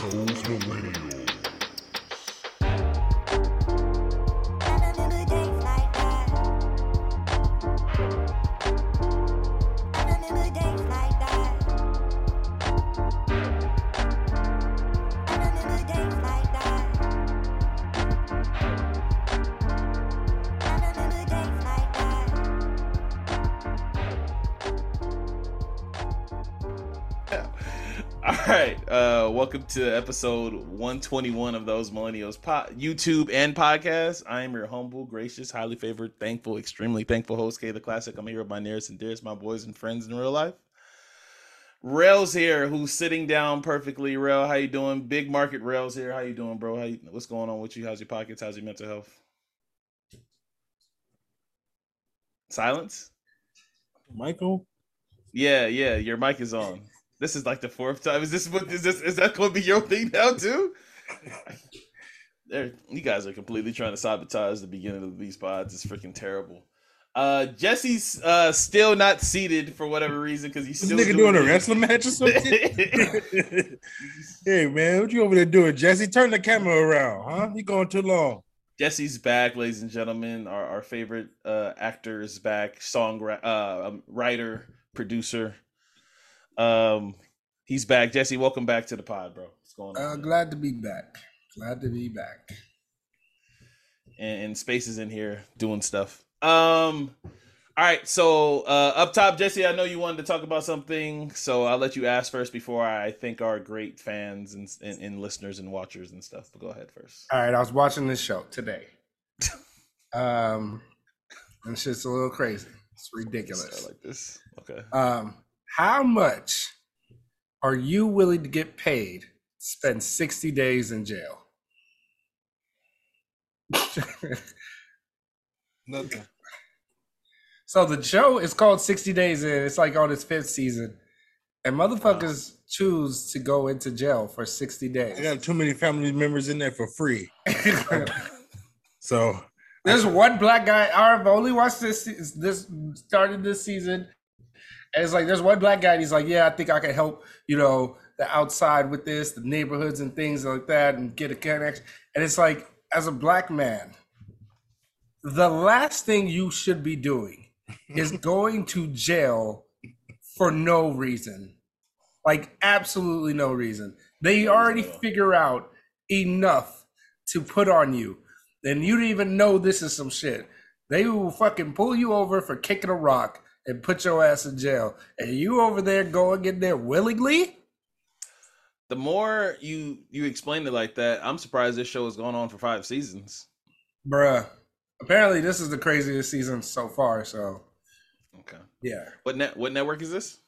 Those millennials. To episode 121 of those millennials po- YouTube and podcast. I am your humble, gracious, highly favored, thankful, extremely thankful host, K the Classic. I'm here with my nearest and dearest, my boys and friends in real life. Rails here, who's sitting down perfectly. Rail, how you doing? Big market Rails here. How you doing, bro? How you, what's going on with you? How's your pockets? How's your mental health? Silence. Michael. Yeah, yeah. Your mic is on. This is like the fourth time. Is this what is this? Is that going to be your thing now too? There, you guys are completely trying to sabotage the beginning of these pods. It's freaking terrible. Uh, Jesse's uh still not seated for whatever reason because he's This still nigga doing a wrestling match or something? hey man, what you over there doing, Jesse? Turn the camera around, huh? You going too long. Jesse's back, ladies and gentlemen. Our our favorite uh actor is back, song uh um, writer, producer. Um, he's back. Jesse, welcome back to the pod, bro. What's going on? Uh, glad to be back. Glad to be back. and, and Space is in here doing stuff. Um, all right, so uh, up top, Jesse, I know you wanted to talk about something, so I'll let you ask first before I thank our great fans and, and, and listeners and watchers and stuff. But go ahead first. All right, I was watching this show today. Um, and it's just a little crazy. It's ridiculous. Start like this. Okay. Um, how much are you willing to get paid to spend 60 days in jail? Nothing. so the show is called 60 Days In. It's like on its fifth season. And motherfuckers choose to go into jail for 60 I days. got too many family members in there for free. So There's one black guy. I've only watched this. This started this season, and it's like there's one black guy. And he's like, "Yeah, I think I can help. You know, the outside with this, the neighborhoods and things like that, and get a connection." And it's like, as a black man, the last thing you should be doing is going to jail for no reason, like absolutely no reason. They already figure out enough to put on you and you don't even know this is some shit. They will fucking pull you over for kicking a rock and put your ass in jail. And you over there going in there willingly? The more you you explain it like that, I'm surprised this show has gone on for five seasons. Bruh. Apparently this is the craziest season so far, so Okay. yeah. What net? What network is this?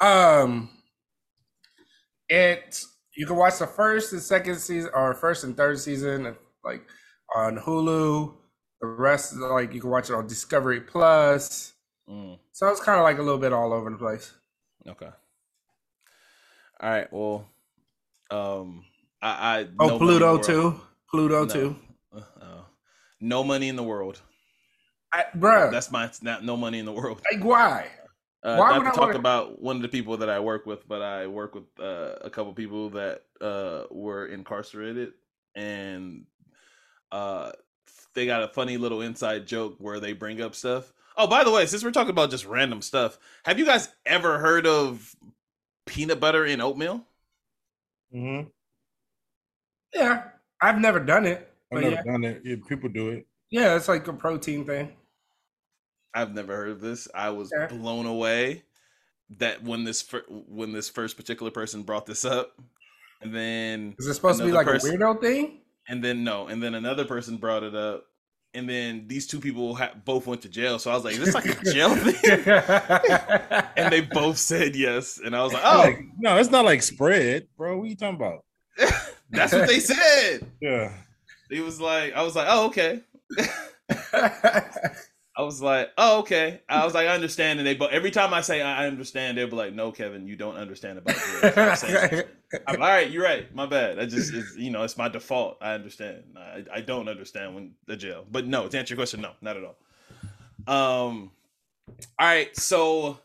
Um it you can watch the first and second season or first and third season like on Hulu. The rest like you can watch it on Discovery Plus. Mm. So it's kind of like a little bit all over the place. Okay. All right. Well, um, I, I Oh, no money in the Pluto too. Pluto No. too. Uh, uh, no money in the world. I, bruh, That's my not no money in the world. like why? Uh, Why not would to I talk wanna- about one of the people that I work with, but I work with uh, a couple people that uh, were incarcerated, and uh, they got a funny little inside joke where they bring up stuff. Oh, by the way, since we're talking about just random stuff, have you guys ever heard of peanut butter in oatmeal? mhm. Yeah, I've never done it. I've never yeah, done it. Yeah, people do it. yeah, it's like a protein thing. I've never heard of this. I was Yeah. blown away that when this fir- when this first particular person brought this up, and then Is it supposed to be like person- a weirdo thing? and then no, and then another person brought it up, and then these two people ha- both went to jail. So I was like, "Is this like a jail thing?" and they both said yes, and I was like, "Oh, Like, no, it's not like spread, bro. What you talking about? that's what they said." Yeah. He was like, "I was like, oh okay." I was like, "Oh, okay." I was like, "I understand." And they, but every time I say I understand, they'll be like, "No, Kevin, you don't understand about jail." I'm all right. You're right. My bad. I just, you know, it's my default. I understand. I, I don't understand when the jail, but no. To answer your question, no, not at all. Um, all right. So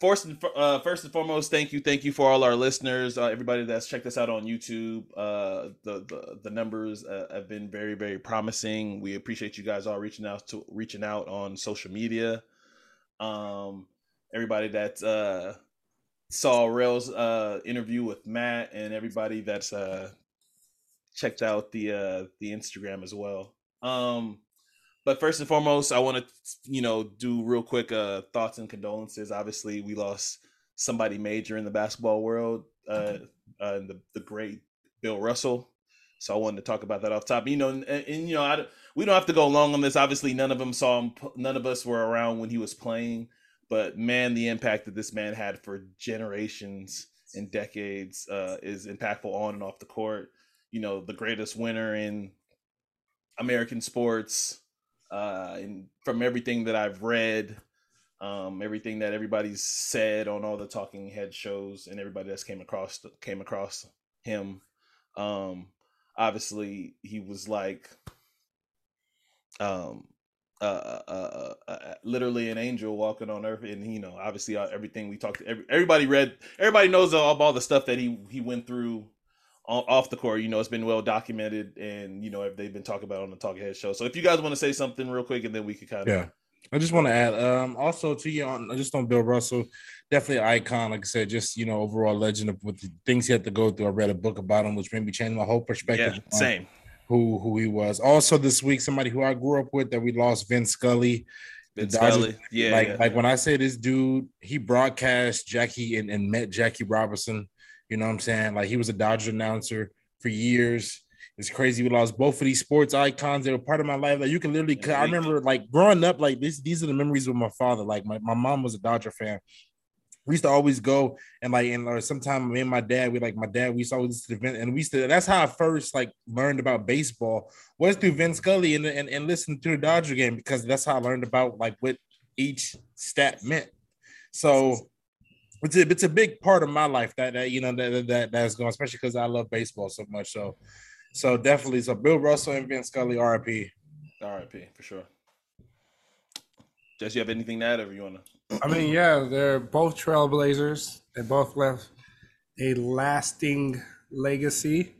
first and uh, first and foremost, thank you, thank you for all our listeners, uh, everybody that's checked us out on YouTube. Uh, the the the numbers uh, have been very very promising. We appreciate you guys all reaching out to reaching out on social media. Um, everybody that's uh saw Rail's uh interview with Matt, and everybody that's uh checked out the uh the Instagram as well. Um but first and foremost, I want to, you know, do real quick uh, thoughts and condolences. Obviously, we lost somebody major in the basketball world, uh, uh, the the great Bill Russell. So I wanted to talk about that off top. You know, and, and you know, I, we don't have to go long on this. Obviously, none of them saw him. None of us were around when he was playing. But man, the impact that this man had for generations and decades uh, is impactful on and off the court. You know, the greatest winner in American sports uh, and from everything that I've read, um, everything that everybody's said on all the talking head shows, and everybody that's came across came across him, um, obviously he was like, um, uh, uh, uh, literally an angel walking on earth, and you know, obviously uh, everything we talked, every, everybody read, everybody knows all, all the stuff that he he went through off the court, you know, it's been well documented, and you know, they've been talking about on the Talking Head show. So, if you guys want to say something real quick, and then we could kind of yeah. I just want to add, um, also to you on just on Bill Russell, definitely icon. Like I said, just you know, overall legend of with the things he had to go through. I read a book about him, which made me change my whole perspective. Yeah, same. Who who he was. Also, this week, somebody who I grew up with that we lost, Vince Scully. Vince Scully, yeah. Like yeah. like when I say this dude, he broadcast Jackie and, and met Jackie Robinson. You know what I'm saying? Like he was a Dodger announcer for years. It's crazy. We lost both of these sports icons. They were part of my life. Like you can literally, I remember like growing up, like this, these are the memories with my father. Like my, my mom was a Dodger fan. We used to always go and like, and or sometime me and my dad, we like my dad, we used to always to event, and we used to, that's how I first like learned about baseball was through Vince Scully and, and, and listen to the Dodger game because that's how I learned about like what each stat meant. So it's a, it's a big part of my life that, that you know that that that's going, especially because I love baseball so much. So, so definitely, so Bill Russell and Vince Scully, RIP. RIP for sure. Jess, you have anything to add, or you wanna? I mean, yeah, they're both trailblazers. They both left a lasting legacy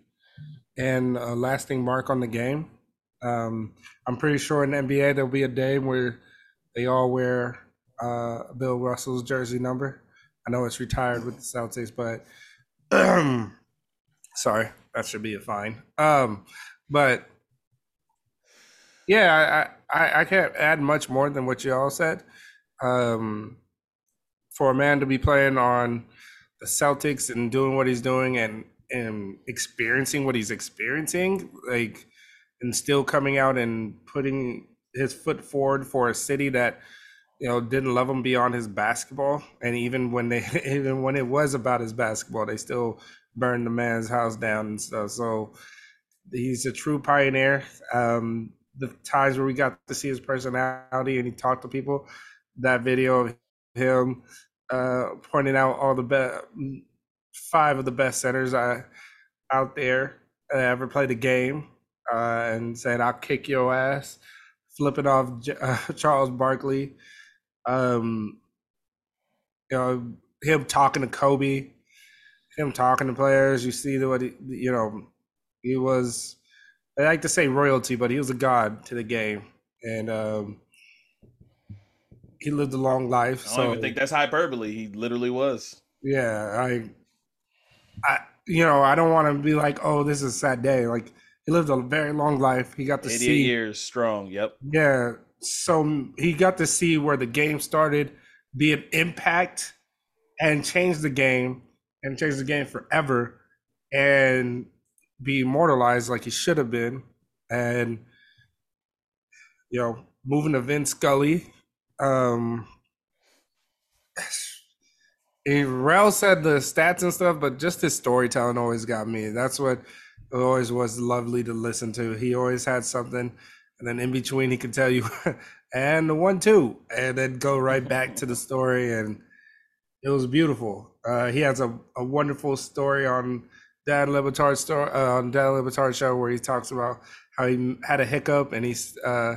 and a lasting mark on the game. Um, I'm pretty sure in the NBA there'll be a day where they all wear uh, Bill Russell's jersey number. I know it's retired with the Celtics, but sorry, that should be a fine. Um, but yeah, I, I I can't add much more than what you all said. Um, for a man to be playing on the Celtics and doing what he's doing and and experiencing what he's experiencing, like, and still coming out and putting his foot forward for a city that you know didn't love him beyond his basketball. And even when they even when it was about his basketball they still burned the man's house down and stuff. So he's a true pioneer. Um the times where we got to see his personality and he talked to people that video of him uh pointing out all the best five of the best centers I, out there ever played a game uh and said i'll kick your ass flipping off uh, charles barkley um, you know, him talking to Kobe, him talking to players. You see the what he, you know, he was. I like to say royalty, but he was a god to the game, and um, he lived a long life. I don't so even think that's hyperbole. He literally was. yeah, I, I, you know, I don't want to be like, oh, this is a sad day. Like he lived a very long life. He got to see years strong. Yep. Yeah. So he got to see where the game started, be an impact, and change the game and change the game forever and be immortalized like he should have been. And, you know, moving to Vince Scully. Um, Rel said the stats and stuff, but just his storytelling always got me. That's what it always was lovely to listen to. He always had something and then in between he could tell you and the one two and then go right back to the story and it was beautiful uh, he has a, a wonderful story on dan Le Batard's story uh, on dan Le Batard's show where he talks about how he had a hiccup and he's uh,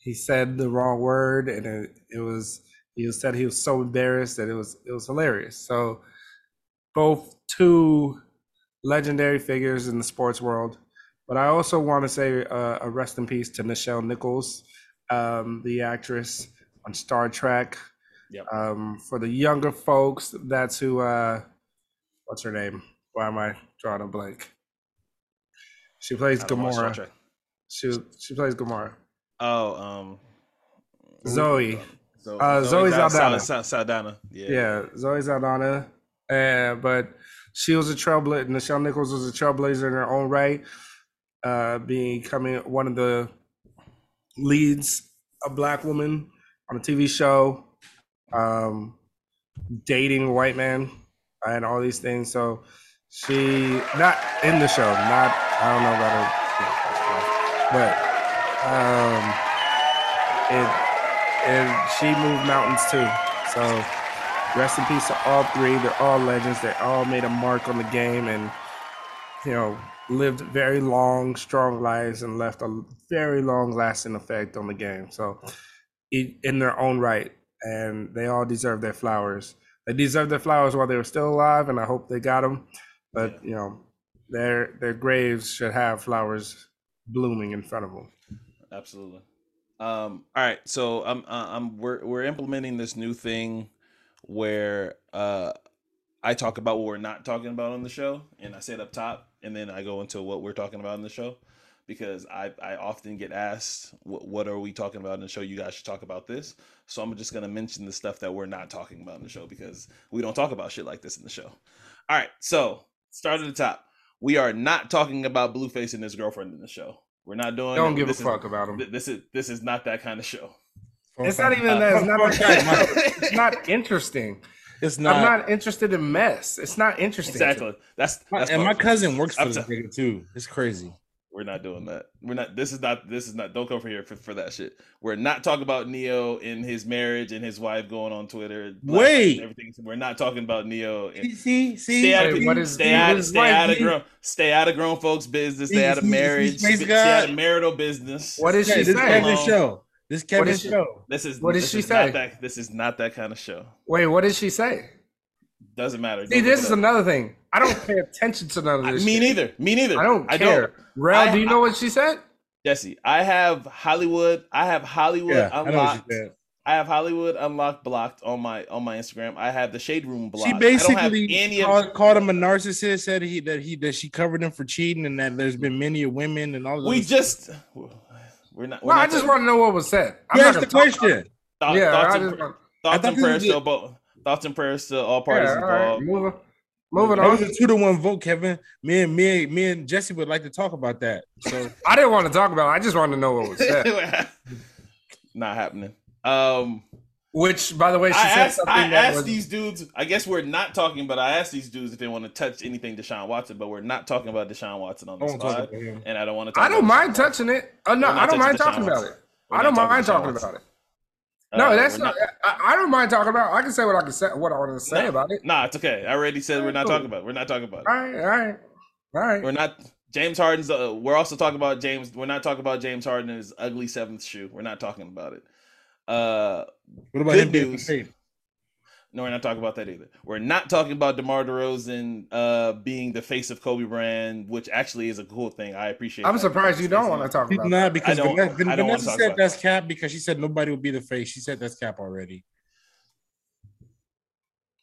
he said the wrong word and it, it was He said he was so embarrassed that it was it was hilarious. So both two legendary figures in the sports world. But I also want to say uh, a rest in peace to Nichelle Nichols, um, the actress on Star Trek. Yep. Um, for the younger folks, that's who. Uh, what's her name? Why am I drawing a blank? She plays I don't watch Star Gamora. She she plays Gamora. Oh, um, Zoe. Zo- Uh, Zoe Sal- Saldana. Sal- Saldana. Yeah. Yeah, Zoe Saldana. Uh, but she was a trailblazer. Nichelle Nichols was a trailblazer in her own right, uh, becoming one of the leads, a black woman on a TV show, um, dating a white man, and all these things. So she not in the show, not I don't know about her, but um, it and she moved mountains too. So rest in peace to all three. They're all legends. They all made a mark on the game and you know lived very long, strong lives and left a very long lasting effect on the game. So in their own right, and they all deserve their flowers. They deserve their flowers while they were still alive, and I hope they got them. But you know, their their graves should have flowers blooming in front of them. Absolutely. Um, all right, so I'm uh, I'm we're we're implementing this new thing where uh I talk about what we're not talking about on the show, and I say it up top, and then I go into what we're talking about in the show, because I I often get asked what what are we talking about in the show? You guys should talk about this. So I'm just gonna mention the stuff that we're not talking about in the show because we don't talk about shit like this in the show. All right, so start at the top. We are not talking about Blueface and his girlfriend in the show. We're not doing. Don't it. give a This is- fuck about them. Th- This is this is not that kind of show. It's not even that. It's not that kind of- It's not interesting. It's not. I'm not. not interested in mess. It's not interesting. Exactly. That's, that's and my cousin works for I'm this nigga too. It's crazy. We're not doing that. We're not. This is not. This is not. Don't come for here for, for that shit. We're not talking about Ne-Yo and his marriage and his wife going on Twitter. Wait. and everything. We're not talking about Ne-Yo. And, See, see, stay out Wait, of what is- stay out, his stay wife out of grown stay out of grown folks' business. Stay out of see, see, marriage. praise Stay out of marital business. What is did she this say? Kevin Alone. show. This Kevin show. This is What did she is say? That, this is not that kind of show. Wait, what did she say? Doesn't matter. See, Don't this is another thing. I don't pay attention to none of I- this. Me shit. neither. Me neither. I don't I care. don't. Rel, I- do you know what she said? Jesse, I have Hollywood. I have Hollywood Yeah, I unlocked. she. I have Hollywood unlocked blocked on my on my Instagram. I have the Shade Room blocked. She I don't have basically any of called, called him a narcissist. Said he that he that she covered him for cheating, and that there's been many women and all. of we just we're not. We're Well, I just want to know what was said. I'm You not asked the gonna talk about question. thought- Yeah, thoughts, I and, just pr- thoughts and prayers to was- both. Thoughts and prayers to all parties Yeah, all right, involved. moving, moving That was a two to one vote, Kevin. Me and me, me and Jesse would like to talk about that. So I didn't want to talk about it. I just wanted to know what was said. not happening. Um, Which, by the way, she I said asked, something I that asked was. these dudes. I guess we're not talking, but I asked these dudes if they want to touch anything Deshaun Watson, but we're not talking about Deshaun Watson on I the don't spot, and I don't want to. Talk I don't about mind Deshaun touching it. Oh no, I don't mind touching talking Deshaun about it. We're I don't mind Deshaun talking Watson. about it. Uh, No, that's we're not. I, I don't mind talking about. it. I can say what I can say. What I want to say Nah, about it. Nah, it's okay. I already said we're not Cool. talking about. It. We're not talking about. It. All right, all right, all right. We're not. James Harden's. Uh, we're also talking about James. We're not talking about James Harden and his ugly seventh shoe. We're not talking about it. Uh, what about Good him being news. Paid? no, we're not talking about that either. We're not talking about DeMar DeRozan uh, being the face of Kobe Bryant, which actually is a cool thing. I appreciate. I'm that. surprised you don't want to talk He's about. not because I don't- Vanessa, I don't Vanessa talk said about that's cap because she said nobody would be the face. She said that's cap already.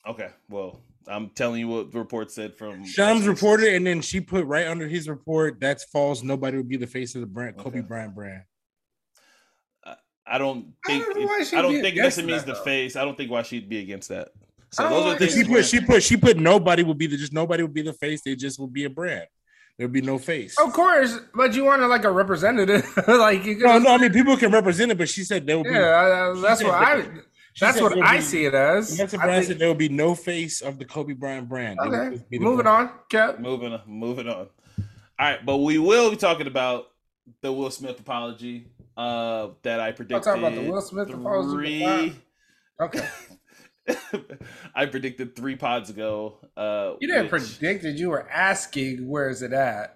Okay, well, I'm telling you what the report said from Shams reported, and then she put right under his report that's false. Nobody would be the face of the brand, Kobe Okay. Bryant brand. I don't I think. don't it- I don't think against this means the though. face. I don't think why she'd be against that. So those are things. She it. where- put she put she put nobody would be the just nobody would be the face. They just would be a brand. There'd be no face. Of course, but you wanted like a representative, like you. No, could- no. I mean, people can represent it, but she said there would be. Yeah, uh, that's what I. That's what I be- see it as. Vanessa I Bryant think- said there will be no face of the Kobe Bryant brand. Okay, just be the moving brand. on, Kev. moving on, moving on. All right, but we will be talking about the Will Smith apology uh, that I predicted. talk about the Will Smith three. Okay, I predicted three pods ago. Uh, you didn't which- predict it. You were asking, "Where is it at?"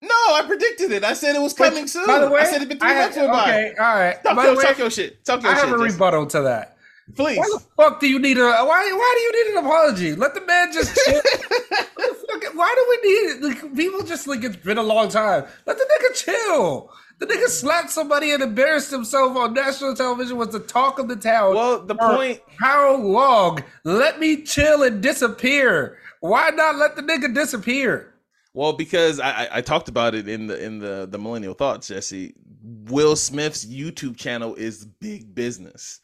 No, I predicted it. I said it was coming Which, soon. By the way, I said it been three I months went by. Okay, all right. Talk, by your, the way, talk your shit. Talk your I have a Jason. rebuttal to that. Please. Why the fuck do you need a why? Why do you need an apology? Let the man just chill. What the fuck- why do we need it? Like, people just like it's been a long time. Let the nigga chill. The nigga slapped somebody and embarrassed himself on national television. Was the talk of the town. Well, the point How long? Let me chill and disappear. Why not let the nigga disappear? Well, because I, I, I talked about it in the in the the millennial thoughts, Jesse. Will Smith's YouTube channel is big business,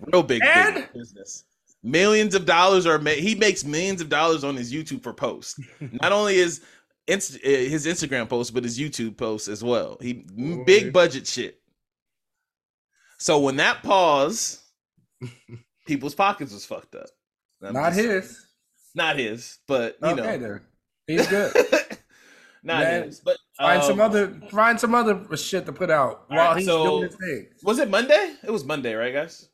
real big, big business. Millions of dollars are made. He makes millions of dollars on his YouTube for posts. Not only his Inst- uh, his Instagram posts, but his YouTube posts as well. He Boy. big budget shit. So when that pause, people's pockets was fucked up. I'm Not his. not his, but you okay, know, then. He's good. not Man, his. But Find some um, other find some other shit to put out while right, he's so- doing his thing. Was it Monday? It was Monday, right, guys?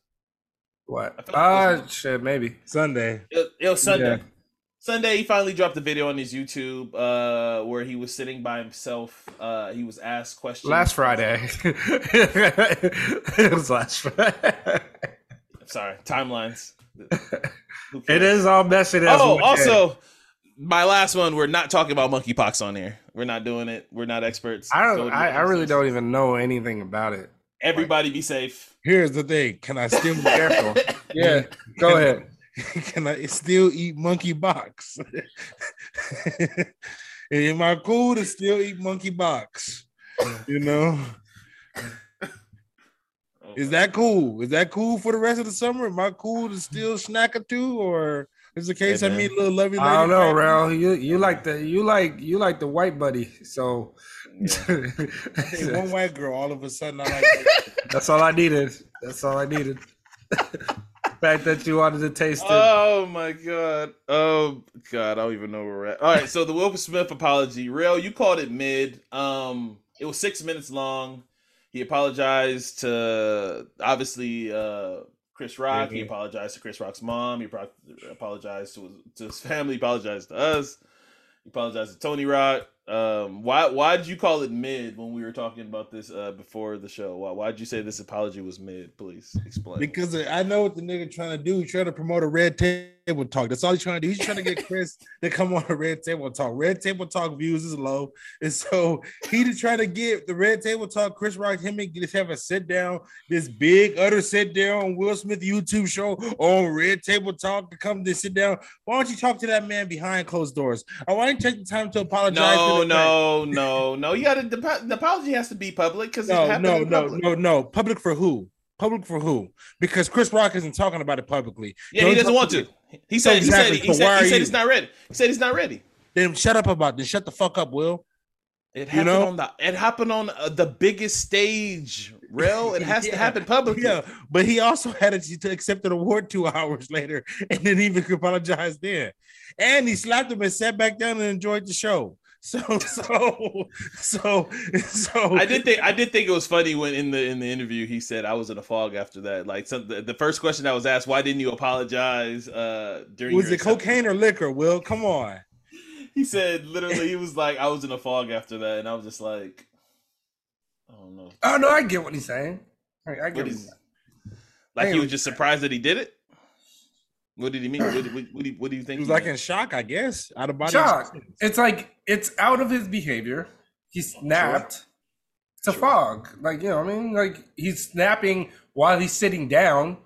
What? like Uh shit, maybe. Sunday. It, it was Sunday. Yeah. Sunday, he finally dropped a video on his YouTube uh, where he was sitting by himself. Uh, he was asked questions. Last Friday. it was last Friday. Sorry, timelines. Who It cares? is all messy. as Oh, one also, my last one. We're not talking about monkeypox on here. We're not doing it. We're not experts. I don't. I, I really don't even know anything about it. Everybody, be safe. Here's the thing. Can I still be Careful. Yeah, go ahead. can I still eat monkey box? Am I cool to still eat monkey box? You know, oh, is that cool? Is that cool for the rest of the summer? Am I cool to still snack or two, or is the case Hey, I meet a little lovely lady? I don't know? Rel. You you like the you like you like the white buddy. So Hey, one white girl, all of a sudden, I like. that's all I needed. That's all I needed. Fact that you wanted to taste it. Oh my god. Oh god, I don't even know where we're at. All right, so the Will Smith apology. Real, you called it mid. Um, it was six minutes long. He apologized to obviously uh Chris Rock. He Mhm. apologized to Chris Rock's mom. He pro- apologized to his, to his family. He apologized to us. He apologized to Tony Rock. Um, why why did you call it mid when we were talking about this uh before the show? Why why did you say this apology was mid? Please explain. Because I know what the nigga trying to do. He's trying to promote a red table talk. That's all he's trying to do. He's trying to get Chris to come on a red table talk. Red table talk views is low, and so he just trying to get the red table talk. Chris Rock, him and just have a sit down, this big utter sit down on Will Smith YouTube show on red table talk to come to sit down. Why don't you talk to that man behind closed doors? I want to take the time to apologize. No, man. no, no, no. You got to. The, apology has to be public because it No, no, no, public. no, no. Public for who? Public for who? Because Chris Rock isn't talking about it publicly. Yeah, No, he doesn't want to. He said. Exactly, He said. He so said. He said you- he's not ready. He said he's not ready. Then shut up about this. Shut the fuck up, Will. It You happened know? on the. It happened on uh, the biggest stage. Real. It has to happen publicly. Yeah, but he also had to to accept an award two hours later and then even apologize then. And he slapped him and sat back down and enjoyed the show. So, so, so, so. I did think I did think it was funny when in the in the interview he said I was in a fog after that. Like some, the, the first question that was asked, why didn't you apologize uh during Was your it acceptance? cocaine or liquor? Will, come on. He said literally he was like I was in a fog after that, and I was just like, I don't know. Oh no, I get what he's saying. I, I get is what like he was just surprised that he did it? What did he mean? What, what, what, do, you, what do you He think? was he like meant? in shock, I guess. Out of body. Shock. experience. It's like it's out of his behavior. He snapped. It's a Sure. fog. Like, you know, what I mean, like he's snapping while he's sitting down.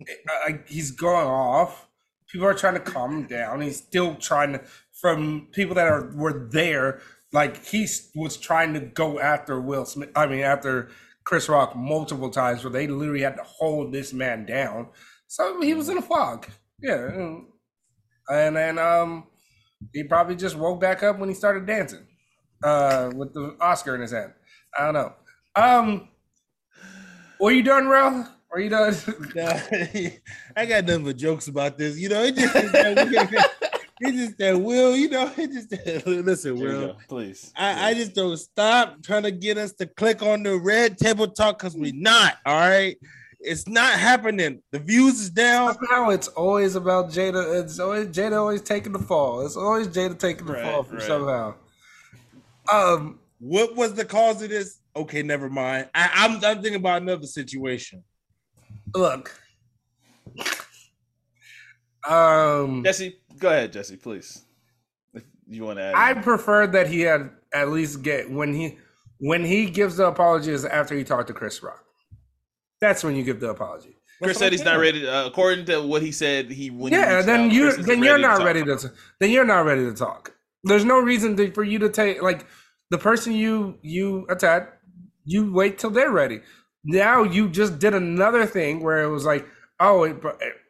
Uh, uh, like he's going off. People are trying to calm him down. He's still trying to from people that are were there, like he was trying to go after Will Smith. I mean, after Chris Rock multiple times where they literally had to hold this man down. So he was in a fog. Yeah. And then um he probably just woke back up when he started dancing uh with the oscar in his hand i don't know um were you done Ralph? were you done Nah, I got nothing but jokes about this. You know, it just it just that Will, you know, it just listen, There Will. go, please. I, I just don't stop trying to get us to click on the red table talk because we not all right. It's not happening. The views is down. somehow it's always about jada it's always jada always taking the fall it's always jada taking the Right, fall from right. somehow um What was the cause of this? Okay, never mind. I, I'm I'm thinking about another situation. look Um, Jesse, go ahead, Jesse, please. If you want to add, I prefer that he had at least get when he when he gives the apologies after he talked to Chris Rock. That's when you give the apology. Chris said he's not ready. To, uh, according to what he said, he when he yeah, reached then out, you Chris isn't then you're ready to not ready about to then you're not ready to talk. There's no reason to, for you to take like the person you you attack. You wait till they're ready. Now you just did another thing where it was like, oh, it,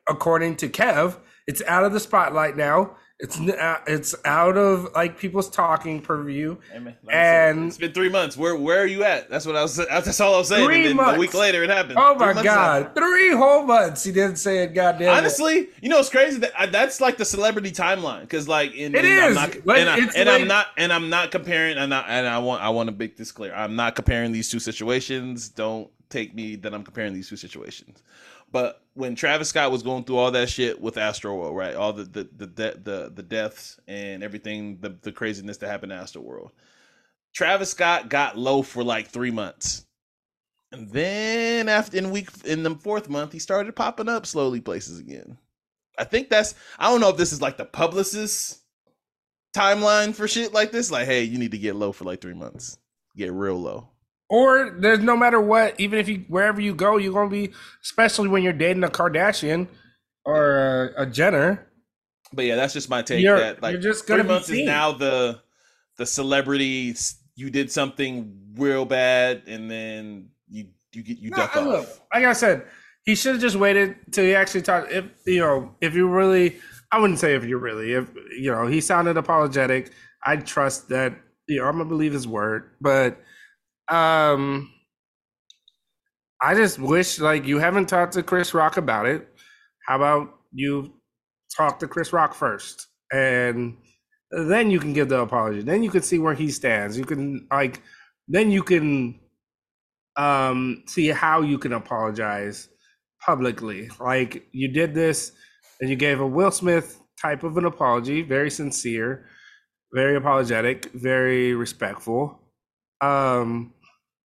according to Kev, it's out of the spotlight now. It's uh, it's out of like people's talking purview. Hey, man, like I said, And- it's been three months. Where where are you at? That's what I was. That's all I was saying. Three and then months. a week later, it happened. Oh my months god, after. three whole months. He didn't say it. Goddamn. it. Honestly, you know it's crazy? That uh, that's like the celebrity timeline because, like, in It in- I'm not, Like, and, I, and like- I'm not, and I'm not comparing. And I, and I want, I want to make this clear. I'm not comparing these two situations. Don't take me that I'm comparing these two situations. But when Travis Scott was going through all that shit with Astroworld, right? All the the the de- the, the deaths and everything, the the craziness that happened in Astroworld. Travis Scott got low for like three months. And then after in week in the fourth month, he started popping up slowly places again. I think that's I don't know if this is like the publicist timeline for shit like this. Like, hey, you need to get low for like three months. Get real low. Or there's no matter what, even if you wherever you go, you're gonna be, especially when you're dating a Kardashian or a, a Jenner. But yeah, that's just my take. You're- that like you're just gonna three be months is now the the celebrity. You did something real bad, and then you you get you No, duck I- off. look, like I said, he should have just waited till he actually talked. If you know, if you really, I wouldn't say if you really, if you know, he sounded apologetic. I trust that. You know, I'm gonna believe his word, but um, I just wish like you haven't talked to Chris Rock about it. How about you talk to Chris Rock first, and then you can give the apology. Then you can see where he stands. You can like, then you can um see how you can apologize publicly. Like you did this and you gave a Will Smith type of an apology, very sincere, very apologetic, very respectful. Um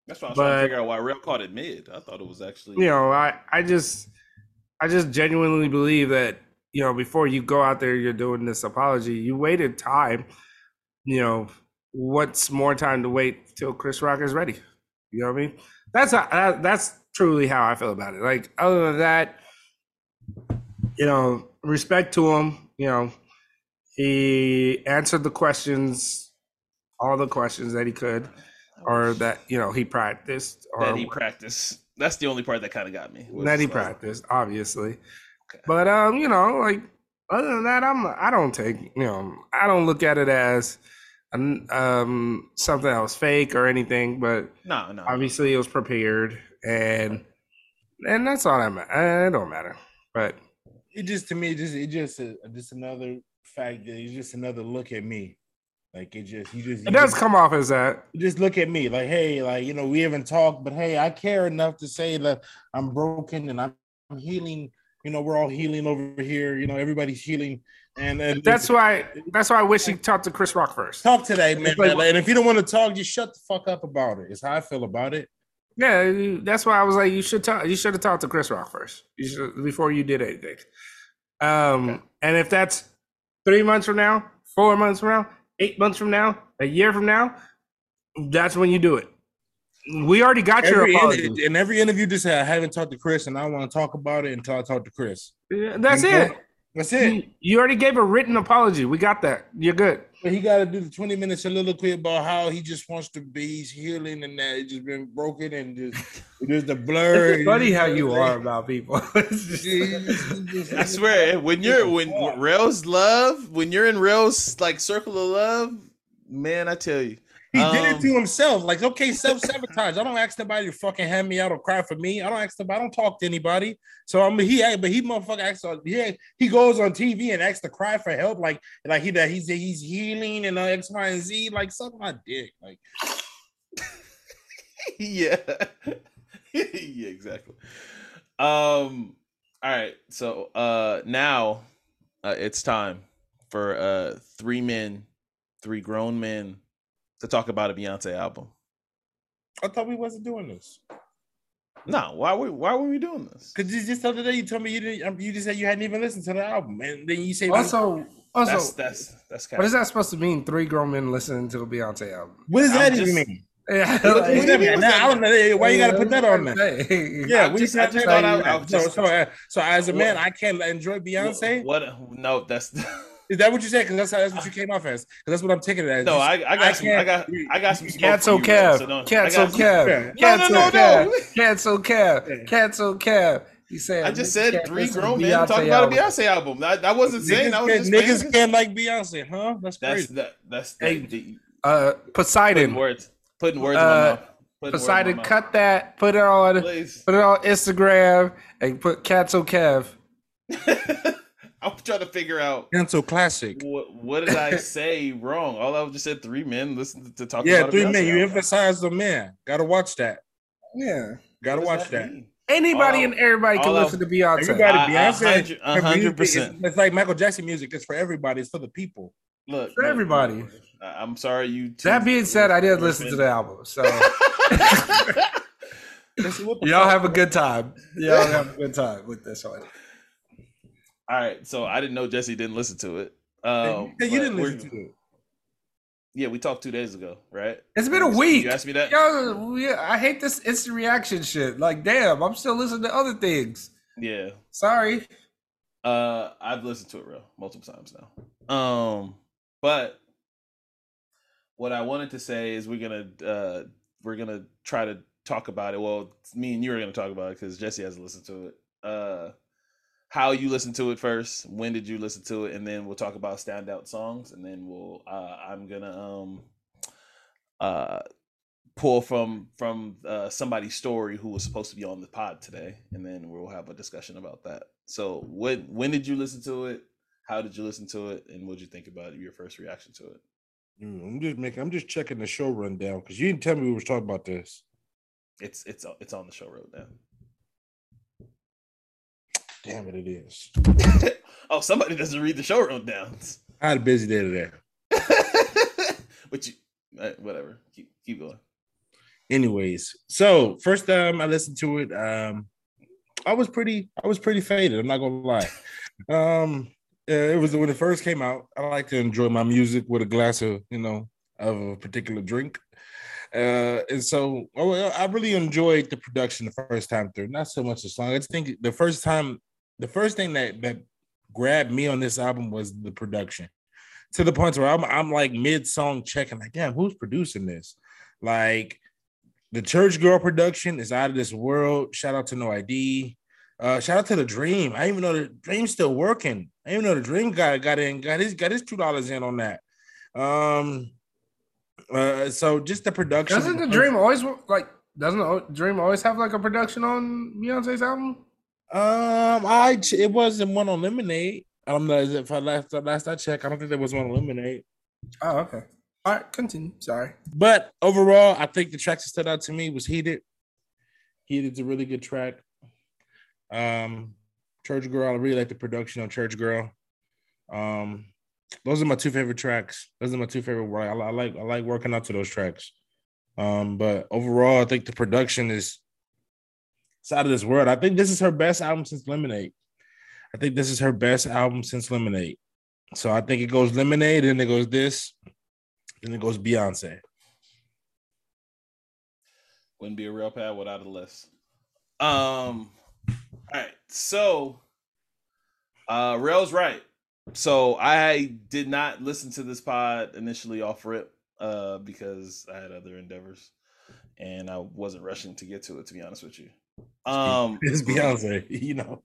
That's why I was trying to figure out why Rail caught it mid. I thought it was actually you know, I I just I just genuinely believe that you know before you go out there you're doing this apology, you waited time. You know, what's more time to wait till Chris Rock is ready? You know what I mean? That's how, uh, that's truly how I feel about it. Like other than that, you know, respect to him. You know, he answered the questions, all the questions that he could, or that you know he practiced, or that he practiced. That's the only part that kind of got me. that he like, practiced, obviously. Okay. But um, you know, like other than that, I'm I don't take you know I don't look at it as um something that was fake or anything. But No, no. obviously, it was prepared, and and that's all that matters. It don't matter. But it just to me, it just it just uh, just another fact that it's just another look at me. Like it just you just it does just, come off as that. just look at me like hey like you know we haven't talked but hey I care enough to say that I'm broken and I'm, I'm healing. You know we're all healing over here. You know everybody's healing and, That's why. That's why I wish he talked to Chris Rock first. talk today, man. Like- and if you don't want to talk, just shut the fuck up about it. It's how I feel about it. Yeah, that's why I was like, you should talk. You should have talked to Chris Rock first. You should before you did anything. Um, Okay. and if that's three months from now, four months from now, eight months from now, a year from now, that's when you do it. We already got your apology. in, in every interview, just say I haven't talked to Chris, and I want to talk about it until I talk to Chris. Yeah, that's know? it. That's it. You, you already gave a written apology. We got that. You're good. But he got to do the 20 minute soliloquy about how he just wants to be, he's healing and that it's just been broken and just, just the blur. It's funny how you are about people. It's just- I swear, eh, when you're when, when Rails love, when you're in Rails like circle of love, man, I tell you, He did Um, it to himself. Like, okay, self sabotage. I don't ask nobody to fucking hand me out or cry for me. I don't ask nobody. I don't talk to anybody. So I mean, he but he motherfucker acts. Yeah, he goes on TV and asks to cry for help. Like, like he that he's he's healing and uh, X, Y, and Z. Like, suck my dick. Like, yeah, yeah, exactly. Um, all right, so uh, now uh, it's time for uh three men, three grown men to talk about a Beyonce album. I thought we wasn't doing this. No, why were why were we doing this? Because just the other day you told me you didn't. um, You just said you hadn't even listened to the album, and then you say Also, also, That's that's that's kind what is that supposed to mean? Three grown men listening to a Beyonce album. What does I'm that just- even mean? Yeah, What does do you that mean? mean? Now, I don't know. Why you got to put that on there? there? Yeah, I we just- just, I just thought I- I was so, just- so, uh, so as a man, What- I can't enjoy Beyonce. What? No, that's Is that what you said? Because that's how, that's what you came off as. Because that's what I'm taking it as. no. You- I, I got some. I got I got some. smoke Cancel for Kev. so don't- Cancel got Kev. Yeah. No, no, Cancel no, Kev. no. Cancel Kev. Yeah. Cancel Kev. He said. I just said three listen to grown men talking about a. Beyonce album. I, I wasn't saying I Niggas, was can't, just niggas saying- can't like Beyonce, huh? That's That's crazy. that. That's Hey, the, the, Uh, putting Poseidon. words. Putting words in Uh, my mouth. Putting words Poseidon, cut that. Put it on. Please. Put it on Instagram and put Cancel Kev. I'm trying to figure out Cancel classic. what what did I say wrong. All I just said three men listen to talk Yeah, about three men. You emphasize the man. Gotta watch that. Yeah. Gotta watch that. mean? Anybody All- and everybody can all I- listen to Beyonce. Everybody, I- a Beyonce, hundred- a her hundred music is- percent. It's like Michael Jackson music. It's for everybody. It's for the people. Look, For look, everybody. look, I- I'm sorry you. that being said, I did listen to the album, so Listen, what the y'all have a good time. Y'all have a good time with this one. All right, so I didn't know Jesse didn't listen to it. Um, Yeah, you didn't listen to it. Yeah, we talked two days ago, right? It's been a You- week. You asked me that. Yo, I hate this instant reaction shit. Like, damn, I'm still listening to other things. Yeah. Sorry. Uh, I've listened to it real multiple times now. Um, but what I wanted to say is we're gonna uh we're gonna try to talk about it. Well, me and you are gonna talk about it because Jesse hasn't listened to it. Uh, how you listened to it first? When did you listen to it? And then we'll talk about standout songs, and then we'll uh I'm gonna um uh pull from from uh, somebody's story who was supposed to be on the pod today, and then we'll have a discussion about that. So, when when did you listen to it? How did you listen to it? And what did you think about it? Your first reaction to it? Mm, I'm just making. I'm just checking the show rundown because you didn't tell me we were talking about this. It's it's it's on the show road now. Damn it, it is. oh, somebody doesn't read the show rundowns. I had a busy day today. but you, uh, whatever. Keep keep going. Anyways, so first time I listened to it, um, I was pretty, I was pretty faded. I'm not gonna lie. Um, it was when it first came out. I like to enjoy my music with a glass of, you know, of a particular drink. Uh, and so I really enjoyed the production the first time through. Not so much the song. I just think the first time, the first thing that that grabbed me on this album was the production. To the point where I'm, I'm like mid song checking, like, damn, who's producing this? Like the Church Girl production is out of this world. Shout out to No ID. Uh, shout out to the Dream. I even know the Dream's still working. I even know the Dream guy got in, got his got his two dollars in on that. Um, uh, so just the production. Doesn't the Dream always like? Doesn't the Dream always have like a production on Beyonce's album? Um, I it wasn't one on Lemonade. I don't know if I last last I checked. I don't think there was one on Lemonade. Oh, okay. All right, continue. Sorry. But overall, I think the tracks that stood out to me was Heated. Heated's a really good track. Um, Church Girl, I really like the production on Church Girl. Um, those are my two favorite tracks. Those are my two favorite. I, I like I like working out to those tracks. Um, but overall, I think the production is it's out of this world. I think this is her best album since Lemonade. I think this is her best album since Lemonade. So I think it goes Lemonade, and it goes this, then it goes Beyonce. Wouldn't be a real pad without a list. Um. All right, so uh Rail's right. So I did not listen to this pod initially off rip uh because I had other endeavors and I wasn't rushing to get to it to be honest with you. Um It's Beyonce, you know.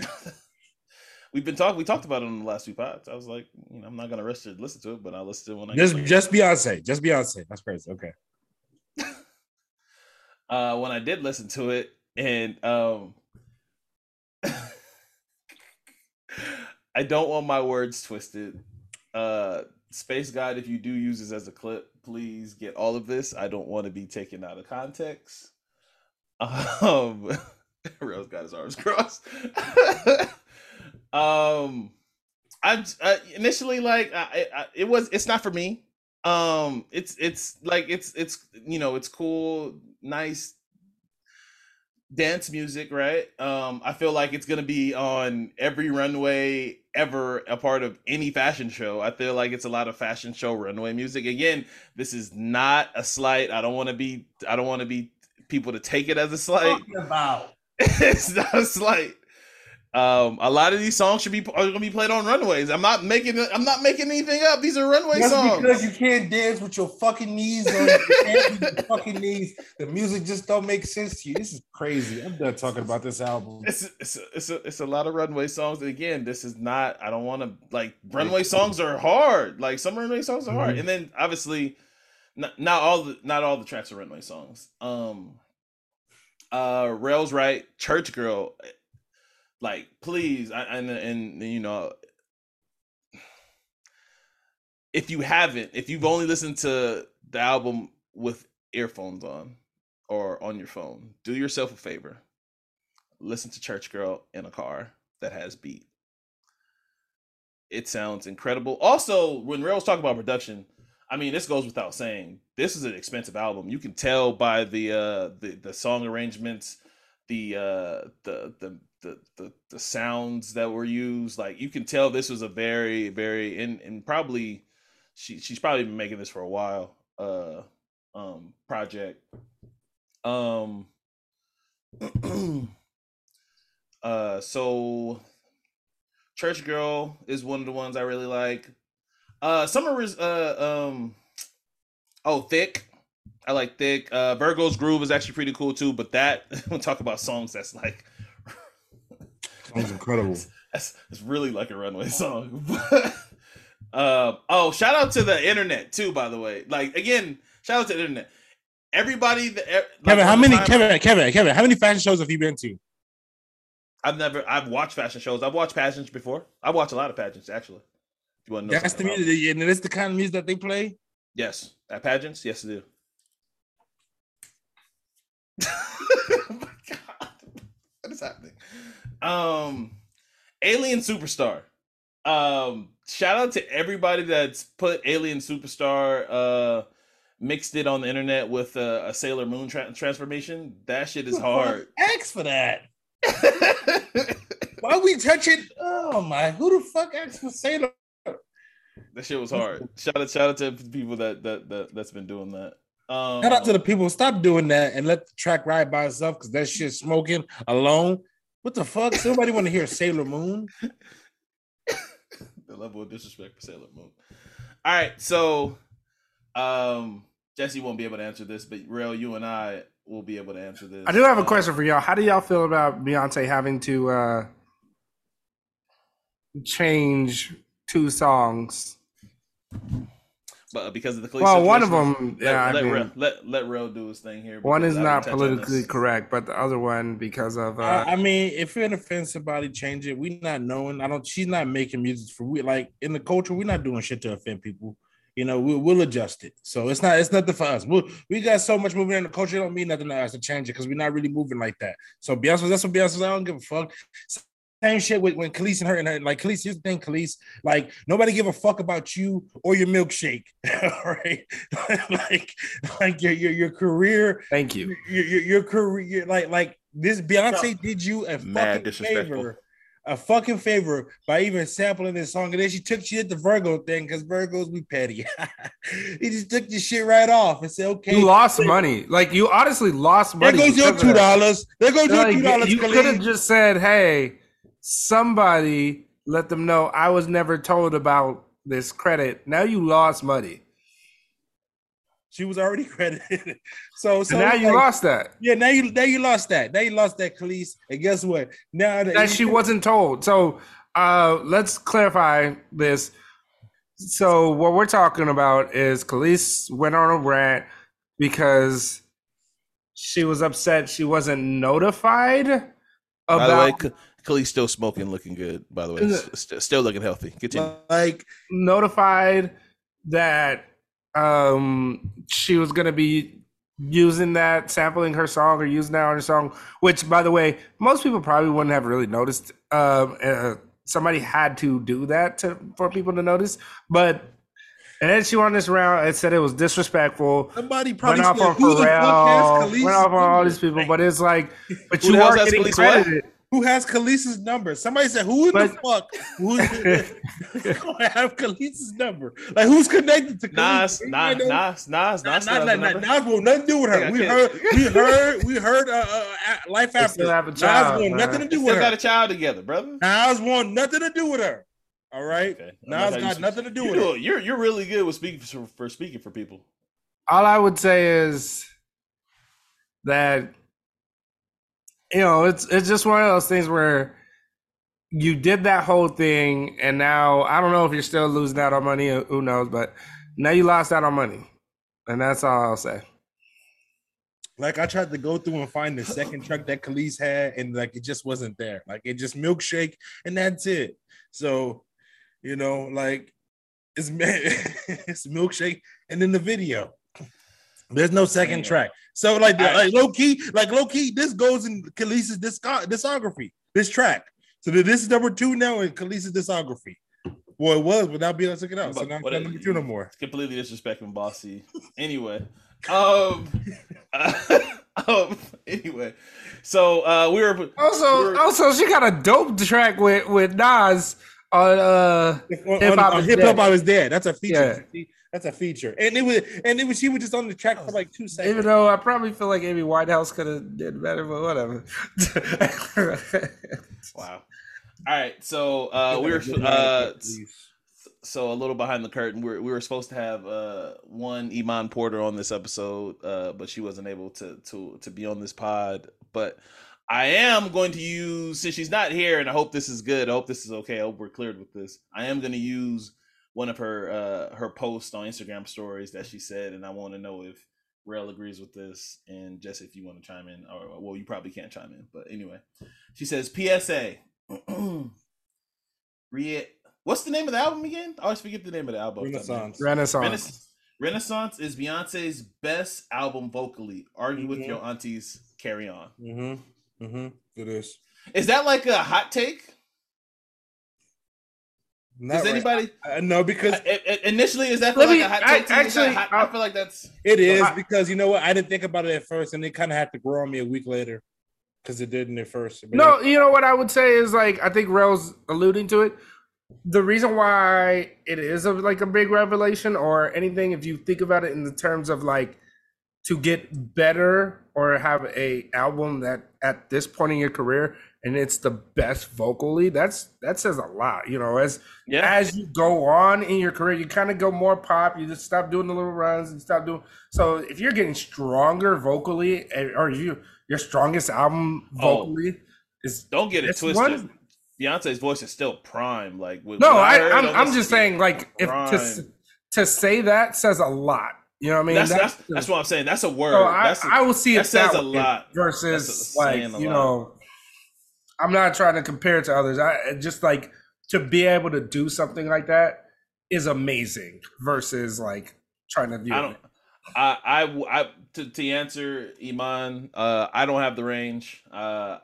we've been talking we talked about it on the last two pods. I was like, you know, I'm not gonna rush to listen to it, but I'll listen to it when I Just just Beyonce, just Beyonce. That's crazy. Okay. uh when I did listen to it and um I don't want my words twisted. Uh Space God, if you do use this as a clip, please get all of this. I don't want to be taken out of context. Um Rose got his arms crossed. um I'm initially like I, I, it was it's not for me. Um it's it's like it's it's you know, it's cool, nice dance music, right? Um, I feel like it's gonna be on every runway ever a part of any fashion show. I feel like it's a lot of fashion show runway music. Again, this is not a slight. I don't want to be. I don't want to be people to take it as a slight. Talking about. it's not a slight. Um, a lot of these songs should be are gonna be played on runways. I'm not making. I'm not making anything up. These are runway Just songs. because you can't dance with your fucking knees on your hands with your fucking knees, the music just don't make sense to you. This is crazy. I'm done talking about this album. It's it's a, it's a, it's a lot of runway songs. Again, this is not. I don't want to like runway songs are hard. Like some runway songs are hard, Mhm. and then obviously, not, not all the not all the tracks are runway songs. Um, uh, Rails right, Church Girl, like please, I, and and you know, if you haven't, if you've only listened to the album with earphones on or on your phone, do yourself a favor listen to Church Girl in a car that has beat. It sounds incredible. Also, when Rails talk about production, I mean, this goes without saying. This is an expensive album. You can tell by the uh the, the song arrangements, the uh the the the the, the sounds that were used. Like you can tell this was a very, very and, and probably she she's probably been making this for a while. Uh um project. Um Uh, so Church Girl is one of the ones I really like. Uh, Summer is uh um, oh Thick. I like Thick. Uh, Virgo's Groove is actually pretty cool too. But that we'll talk about songs that's like Sounds incredible. that's, that's really like a runway song. uh, oh, shout out to the internet too. By the way, like again, shout out to the internet. Everybody, that, like, Kevin, how many time- Kevin, Kevin, Kevin, how many fashion shows have you been to? I've never. I've watched fashion shows. I've watched pageants before. I watch a lot of pageants actually. You want to know That's the something about- music, and that's the kind of music that they play. Yes, at pageants. Yes, I do. oh my god, what is happening? Um, Alien Superstar. Um, shout out to everybody that's put Alien Superstar. Uh, mixed it on the internet with a, a Sailor Moon tra- transformation. That shit is hard. Ask for that. Why we touching? Oh my! Who the fuck asked for Sailor? That shit was hard. Shout out, shout out to the people that that, that that's been doing that. Um, Shout out to the people. Stop doing that and let the track ride by itself because that shit smoking alone. What the fuck? Somebody want to hear Sailor Moon? the level of disrespect for Sailor Moon. All right, so um Jesse won't be able to answer this, but Rail, you and I will be able to answer this. I do have a Uh, question for y'all. How do y'all feel about Beyonce having to uh, change two songs? But because of the Kelis Well, one of them, let, yeah, I let, mean, Rail, let let Rail do his thing here. one is not didn't on politically correct, but the other one because of uh, I, I mean, if you're in offense somebody, change it. We not knowing. I don't. She's not making music for we like in the culture. We're not doing shit to offend people. You know, we, we'll adjust it. So it's not. It's nothing for us. We we got so much moving in the culture. It don't mean nothing to us to change it because we're not really moving like that. So Beyonce, that's what Beyonce. I don't give a fuck. Same shit with when Kelis and her and her. Like Kelis, here's the thing, Kelis. Like nobody give a fuck about you or your milkshake. right? like like your your your career thank you. your, your, your career, like like this Beyonce did you a Mad fucking favor, a fucking favor by even sampling this song, and then she took she did the Virgo thing because Virgos we petty. he just took this shit right off and said, "Okay, You lost money. Like you honestly lost money. there money. goes your two that. dollars. There goes your Like, two dollars." you could have just said, "Hey, somebody let them know I was never told about this credit." Now you lost money. She was already credited, so so So now you like, lost that. Yeah, now you now you lost that. Now you lost that, Kelis. And guess what? Now that, That she wasn't told. So uh let's clarify this. So what we're talking about is Kelis went on a rant because she was upset she wasn't notified By the way, about K- Kelis still smoking, looking good. By the way, S- st- still looking healthy. Continue. like notified that um she was gonna be using that sampling her song or using that on her song which by the way most people probably wouldn't have really noticed um uh, somebody had to do that to for people to notice but And then she won this round and said it was disrespectful. Somebody probably Went off said, on who the fuck has Pharrell, went off on all these people, but it's like, but you else are has getting Kelis what? Credited. Who has Kelis's number? Somebody said, "Who in But- the fuck? Who's gonna have Kelis's number? Like who's connected to Nas, Khaleesi? Nas, Anybody know? Nas, Nas, Not, Nas, not, Nas, not, Nas, not, Nas won't nothing to do with her. Yeah, We heard, we heard, we heard. Uh, uh, uh, life after. still have a Nas child, want man. nothing to do still with got her. a child together, brother. Nas want nothing to do with her. All right. Okay. I Nas like how you got speak. nothing to do You with do- her. You're you're really good with speaking for, for speaking for people. all I would say is that you know it's it's just one of those things where you did that whole thing and now I don't know if you're still losing out on money who knows but now you lost out on money and that's all I'll say. Like I tried to go through and find the second truck that Kelis had, and like it just wasn't there. Like it just milkshake, and that's it. So, you know, like it's it's milkshake, and then the video. There's no second Damn. track. So like All right. like low key, like low key, this goes in Kelis's disco- discography. This track. So that this is number two now in Kelis's discography. Well, it was, but now Beyonce took it out. So But- now it's but not it- number two no more. It's completely disrespecting Bossy. Anyway, um, um, anyway, so uh, we were Also, We're- also she got a dope track with with Nas on uh On- Hip Hop is Hip Hop Dead. I was dead. That's a feature. Yeah. That's a feature. And it was and it was she was just on the track for like two seconds. even though I probably feel like Amy Winehouse could have did better, but whatever. wow. All right, so uh, we were uh, so a little behind the curtain. We were, we were supposed to have uh, one Iman Porter on this episode, uh, but she wasn't able to to to be on this pod. But I am going to use since she's not here, and I hope this is good. I hope this is okay. I hope we're cleared with this. I am going to use one of her uh, her posts on Instagram stories that she said, and I want to know if Rail agrees with this, and Jess, if you want to chime in, or well, you probably can't chime in, but anyway, she says PSA. Re- What's the name of the album again? I always forget the name of the album. Renaissance. Renaissance. Renaissance. Renaissance is Beyonce's best album vocally. Argue with Mhm. your aunties. Carry on. Mm-hmm. Mm-hmm. It is. Is that like a hot take? Not Does right. anybody Uh, no, because I- I- initially is that Let like me- a hot I- take? to you? Is actually, hot- I- I feel like that's it is I- because you know what? I didn't think about it at first, and it kind of had to grow on me a week later because it didn't at first. No, you know what I would say is like I think Rel's alluding to it. The reason why it is a, like a big revelation or anything, if you think about it in the terms of like to get better or have a album that at this point in your career and it's the best vocally, that's that says a lot. You know, as yeah. as you go on in your career, you kind of go more pop. You just stop doing the little runs and stop doing. So if you're getting stronger vocally, eh, or you your strongest album Oh. vocally is Don't get it twisted. one- Beyonce's voice is still prime. Like with, no. I, I'm I'm just saying like if to to say that says a lot. You know what I mean? that's, that's that's what I'm saying. That's a word. So I, that's a- I will see that it says that a lot. versus That's like saying a you lot. know. I'm not trying to compare it to others. I just like to be able to do something like that is amazing versus like trying to do. I don't. I, I, I to, to answer Iman, uh, I don't have the range. Uh,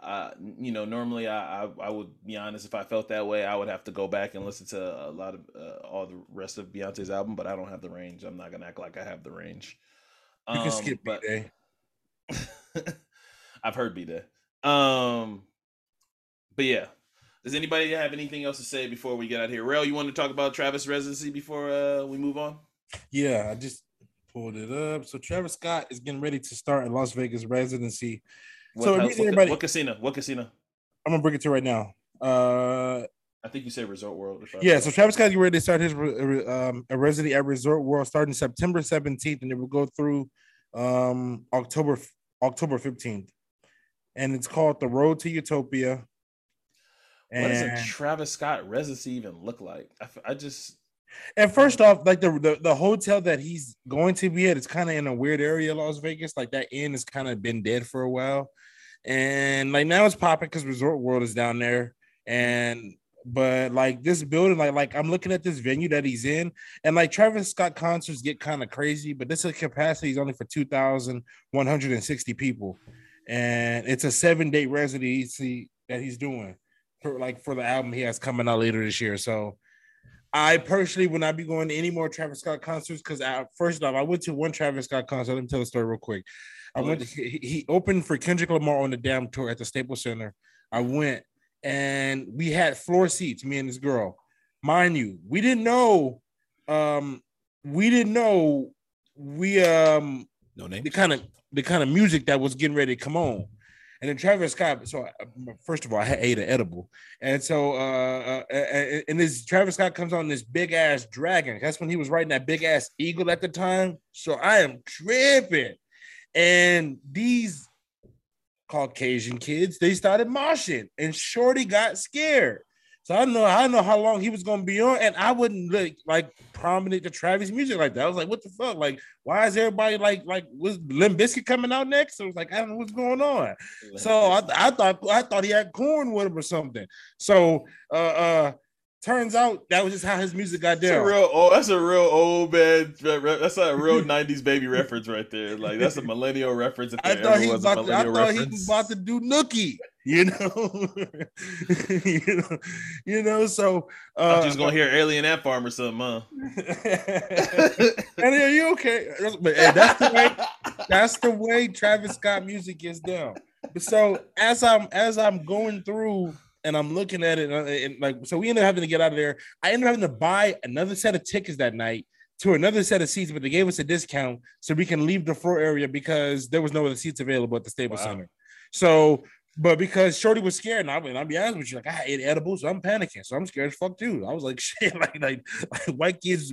I, you know, normally I, I, I would be honest. If I felt that way, I would have to go back and listen to a lot of uh, all the rest of Beyonce's album. But I don't have the range. I'm not gonna act like I have the range. you can Um, skip B-Day. I've heard be there. Um, but yeah. Does anybody have anything else to say before we get out here? Rail, you want to talk about Travis residency before uh, we move on? Yeah, I just pulled it up. So Travis Scott is getting ready to start a Las Vegas residency. What, So what, what, everybody- what casino? What casino? I'm gonna bring it to right now. Uh, I think you said Resort World. yeah, so Travis Scott getting ready to start his um, a residency at Resort World starting September 17th, and it will go through um October October 15th, and it's called the Road to Utopia. What does a Travis Scott residency even look like? I just And first off, like the, the the hotel that he's going to be at is kind of in a weird area, of Las Vegas. Like that inn has kind of been dead for a while, and like now it's popping because Resort World is down there. And but like this building, like like I'm looking at this venue that he's in, and like Travis Scott concerts get kind of crazy, but this is capacity is only for two thousand one hundred and sixty people, and it's a seven day residency that he's doing for like for the album he has coming out later this year. So. I personally will not be going to any more Travis Scott concerts because first off, I went to one Travis Scott concert. Let me tell the story real quick. I went. To, he, he opened for Kendrick Lamar on the damn tour at the Staples Center. I went and we had floor seats. Me and this girl, mind you, we didn't know. Um, we didn't know we um No name. the kind of the kind of music that was getting ready to come on. And then Travis Scott. So uh, first of all, I ate an edible, and so uh, uh, uh, and this Travis Scott comes on this big ass dragon. That's when he was riding that big ass eagle at the time. So I am tripping, and these Caucasian kids they started moshing, and Shorty got scared. So I know I know how long he was gonna be on, and I wouldn't like like prominent to Travis music like that. I was like, what the fuck? Like, why is everybody like like was Limp Bizkit coming out next? I was like, I don't know what's going on. So I, I thought I thought he had Korn with him or something. So uh uh turns out that was just how his music got That's a real oh, that's a real old man. That's a real '90s baby reference right there. Like that's a millennial reference. I thought he was about to, I thought he was about to do Nookie, you know, you know, you know. So uh, I'm just gonna hear Alien Ant Farm or something, huh? and are you okay? That's- But hey, that's the way that's the way Travis Scott music gets down. So as I'm as I'm going through and I'm looking at it, and, and like so we ended up having to get out of there. I ended up having to buy another set of tickets that night to another set of seats, but they gave us a discount so we can leave the floor area because there was no other seats available at the Staples Wow. Center. So. But because Shorty was scared, and I mean, I'll be honest with you, like I ate edibles, so I'm panicking, so I'm scared as fuck too. I was like, shit, like like, like white kids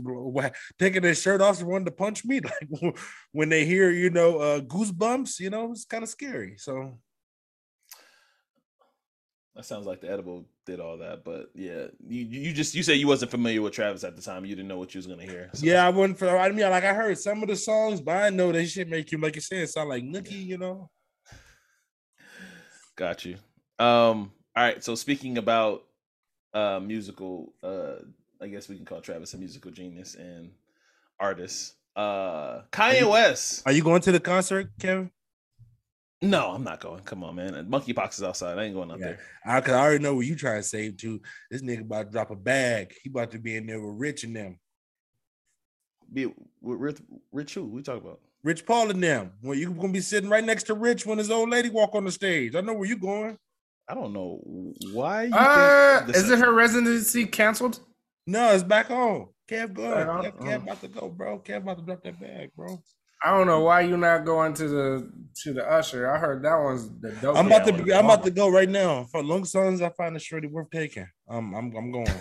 taking their shirt off and wanting to punch me, like when they hear, you know, uh, goosebumps, you know, it's kind of scary. So That sounds like the edible did all that, but yeah, you you just you said you wasn't familiar with Travis at the time. You didn't know what you was gonna hear. so- yeah, I wouldn't for. I mean, like I heard some of the songs, but I know they shit make you like you said sound like Nookie, you know. Got you. Um, all right. So speaking about uh musical, uh I guess we can call Travis a musical genius and artist. Uh Kanye West. Are you going to the concert, Kevin? No, I'm not going. Come on, man. Monkeypox is outside. I ain't going out Yeah. there. I, cause I already know what you trying to save too. This nigga about to drop a bag. He about to be in there with Rich and them. Be with Rich, Rich who we talk about? Rich Paul and them. Well, you gonna be sitting right next to Rich when his old lady walk on the stage. I know where you going. I don't know why. You Uh, is it her residency canceled? No, it's back on. Kev, go. Back on? Kev, Kev about to go, bro. Kev about to drop that bag, bro. I don't know why you not going to the to the usher. I heard that one's the dope. I'm about to. well, I'm about to go right now. For long songs, I find the shorty worth taking. Um, I'm. I'm going.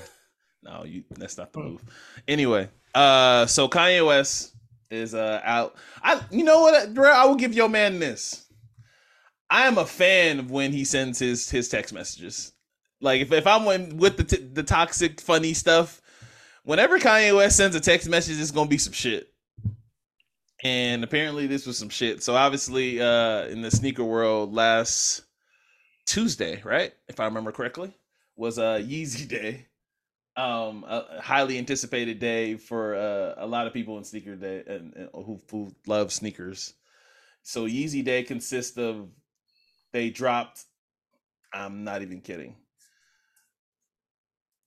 No, you that's not the move. Anyway, uh so Kanye West is uh out. I you know what, bro? I will give your man this. I am a fan of when he sends his his text messages. Like if, if I'm with the t- the toxic funny stuff, whenever Kanye West sends a text message, it's gonna be some shit. And apparently this was some shit. So obviously, uh in the sneaker world, last Tuesday, right? If I remember correctly, was uh Yeezy Day um a highly anticipated day for uh, a lot of people in sneaker day and, and who, who love sneakers. So yeezy day consists of they dropped i'm not even kidding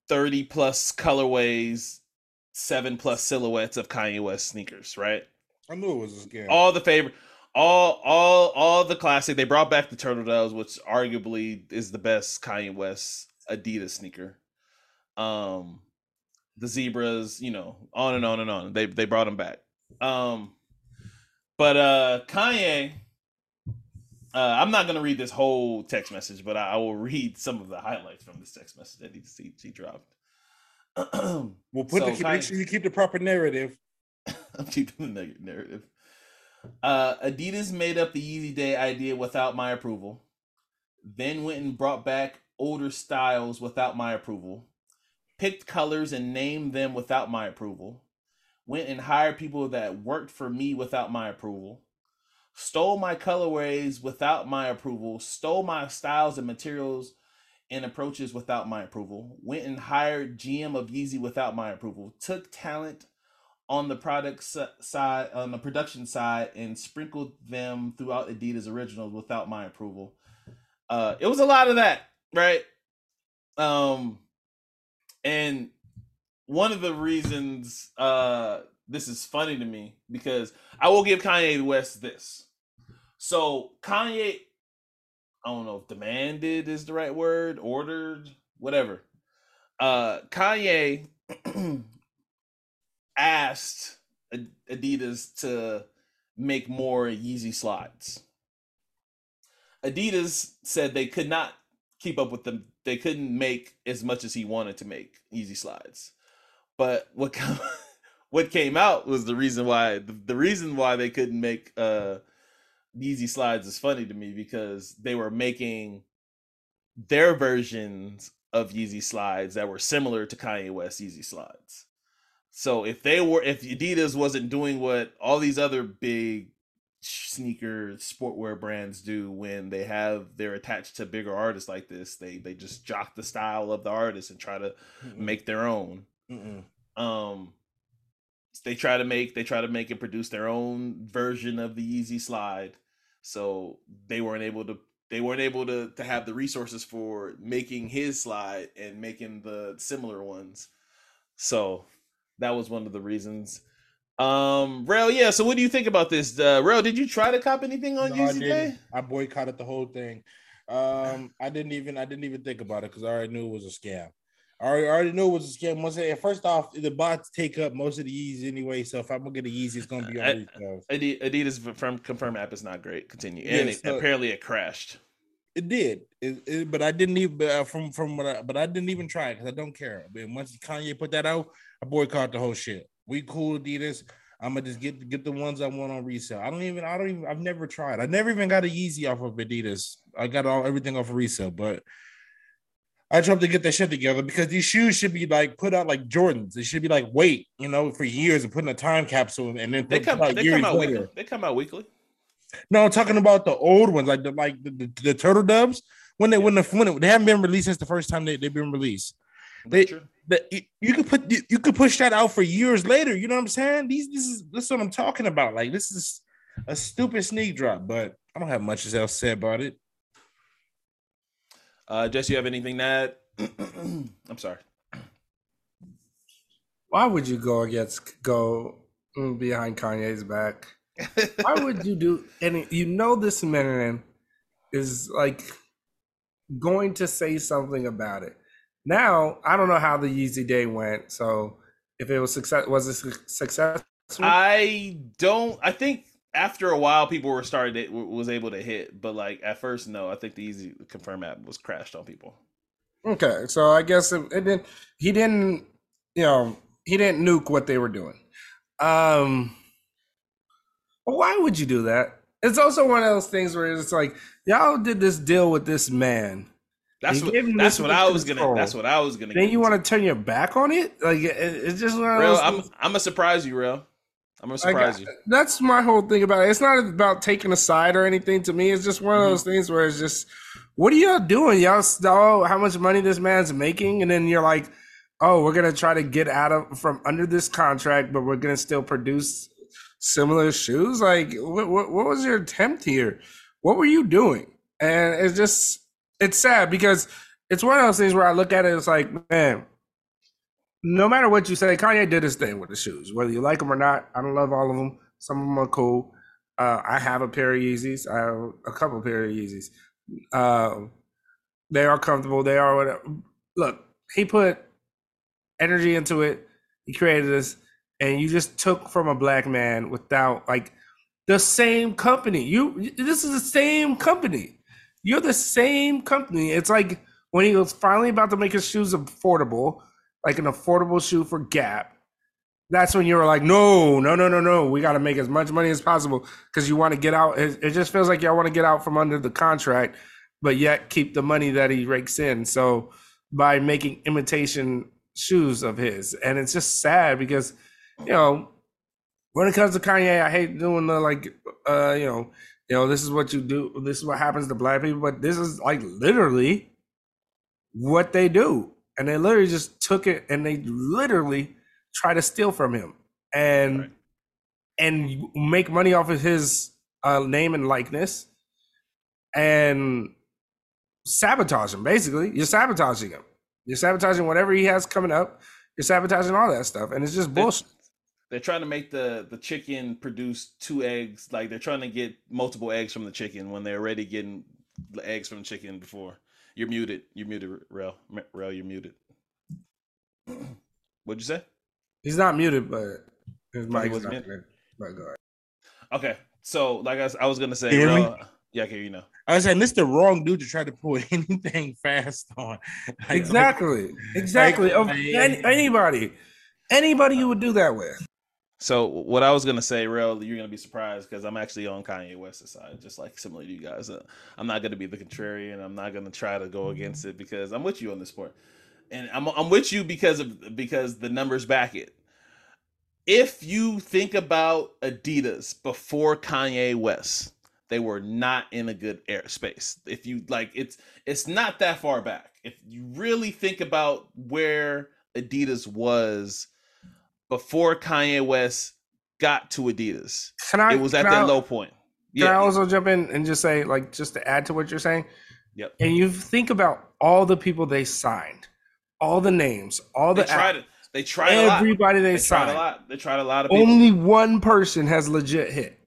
30 plus colorways seven plus silhouettes of kanye west sneakers right? I knew it was a game all the favorite all all all the classic they brought back the turtle doves which arguably is the best kanye west adidas sneaker um the zebras you know on and on and on they they brought them back um but uh kanye uh i'm not gonna read this whole text message but i, I will read some of the highlights from this text message that he, he, he dropped We'll put So the Kanye- make sure you keep the proper narrative. I'm keeping the narrative. Uh, Adidas made up the Yeezy Day idea without my approval, then went and brought back older styles without my approval, picked colors and named them without my approval, went and hired people that worked for me without my approval, stole my colorways without my approval, stole my styles and materials and approaches without my approval, went and hired GM of Yeezy without my approval, took talent on the product side, on the production side, and sprinkled them throughout Adidas originals without my approval. Uh, it was a lot of that, right? Um, and one of the reasons uh this is funny to me because I will give Kanye West this. So Kanye, I don't know if demanded is the right word, ordered, whatever. Uh Kanye asked Adidas to make more Yeezy slides. Adidas said they could not keep up with them. They couldn't make as much as he wanted to make Yeezy slides. But what come, what came out was the reason why the, the reason why they couldn't make uh Yeezy slides is funny to me because they were making their versions of Yeezy slides that were similar to Kanye West Yeezy slides. So if they were if Adidas wasn't doing what all these other big sneaker sportwear brands do when they have they're attached to bigger artists like this, they they just jock the style of the artist and try to make their own. Mm-mm. Um they try to make they try to make and produce their own version of the Yeezy slide. So they weren't able to they weren't able to to have the resources for making his slide and making the similar ones. So that was one of the reasons. Um, Rail, yeah. So, what do you think about this? Uh, Rail, did you try to cop anything on No, I Yeezy Day? I boycotted the whole thing. Um, I didn't even I didn't even think about it because I already knew it was a scam. I already, I already knew it was a scam. Once I, first off, the bots take up most of the Yeezys anyway. So if I'm gonna get a Yeezy, it's gonna be on I- Adidas confirm confirm app is not great. Continue, Yeah, and it, so- apparently it crashed. It did, it, it- but I didn't even uh, from from what I, but I didn't even try because I don't care. But once Kanye put that out, I boycotted the whole shit. We cool Adidas. I'm gonna just get get the ones I want on resale. I don't even I don't even I've never tried. I never even got a Yeezy off of Adidas. I got all everything off of resale, but I tried to get that shit together because these shoes should be like put out like Jordans. They should be like wait, you know, for years and put in a time capsule and then They come out they come out later. weekly. They come out weekly. No, I'm talking about the old ones, like the like the, the, the turtle doves. When they when the when it, they haven't been released since the first time they, they've been released. They- True. That you, you could put you, you could push that out for years later. You know what I'm saying? These this is this is what I'm talking about. Like this is a stupid sneak drop, but I don't have much else to say about it. Uh, Jess, you have anything to add? I'm sorry. Why would you go against go behind Kanye's back? Why would you do any? You know this man is like going to say something about it. Now I don't know how the Yeezy day went. So if it was success, was it su- successful? I don't. I think after a while, people were started to, was able to hit, but like at first, no. I think the Yeezy confirm app was crashed on people. Okay, so I guess it, it didn't. He didn't. You know, he didn't nuke what they were doing. Um, why would you do that? It's also one of those things where it's like y'all did this deal with this man. That's what. That's what I was gonna. That's what I was gonna. Then you want to turn your back on it? Like it, it's just one of Real, those. I'm. I'm gonna surprise you, real. I'm gonna like, surprise you. That's my whole thing about it. It's not about taking a side or anything. To me, it's just one of Mm-hmm. those things where it's just, what are y'all doing? Y'all know how much money this man's making, and then you're like, oh, we're gonna try to get out of from under this contract, but we're gonna still produce similar shoes. Like, what, what, what was your attempt here? What were you doing? And it's just, it's sad because it's one of those things where I look at it, it's like, man, no matter what you say, Kanye did his thing with the shoes, whether you like them or not. I don't love all of them. Some of them are cool. Uh, I have a pair of Yeezys. I have a couple pair of Yeezys. Um, they are comfortable. They are whatever. Look, he put energy into it. He created this, and you just took from a black man without like the same company. You, this is the same company. You're the same company. It's like when he was finally about to make his shoes affordable, like an affordable shoe for Gap. That's when you were like, no, no, no, no, no. We got to make as much money as possible because you want to get out. It, it just feels like y'all want to get out from under the contract, but yet keep the money that he rakes in. So by making imitation shoes of his, and it's just sad because, you know, when it comes to Kanye, I hate doing the like, uh, you know, you know, this is what you do. This is what happens to black people, but this is like literally what they do, and they literally just took it and they literally try to steal from him and Right. and make money off of his uh, name and likeness and sabotage him. Basically, you're sabotaging him. You're sabotaging whatever he has coming up. You're sabotaging all that stuff, and it's just bullshit. They're trying to make the the chicken produce two eggs. Like they're trying to get multiple eggs from the chicken when they're already getting the eggs from the chicken before. You're muted. You're muted, Rel. Rel, you're muted. What'd you say? He's not muted, but his oh, mic wasn't muted? good. But go. Okay, so like I, was- I was gonna say, Can me? Rel, yeah, I can hear you know. I was saying this the wrong dude to try to put anything fast on. Like- Exactly. Exactly. Of any, anybody. Anybody you would do that with. So what I was gonna say, real, you're gonna be surprised because I'm actually on Kanye West's side, just like similar to you guys. Uh, I'm not gonna be the contrarian. I'm not gonna try to go against it because I'm with you on this point, and I'm I'm with you because of because the numbers back it. If you think about Adidas before Kanye West, they were not in a good airspace. If you like, it's it's not that far back. If you really think about where Adidas was before Kanye West got to Adidas. Can I It was at that I- low point. Can I Yeah, also jump in and just say, like, just to add to what you're saying? Yep. And you think about all the people they signed, all the names, all they the tried it. They tried a lot. everybody they, They tried a signed. lot. They tried a lot of people. Only one person has legit hit,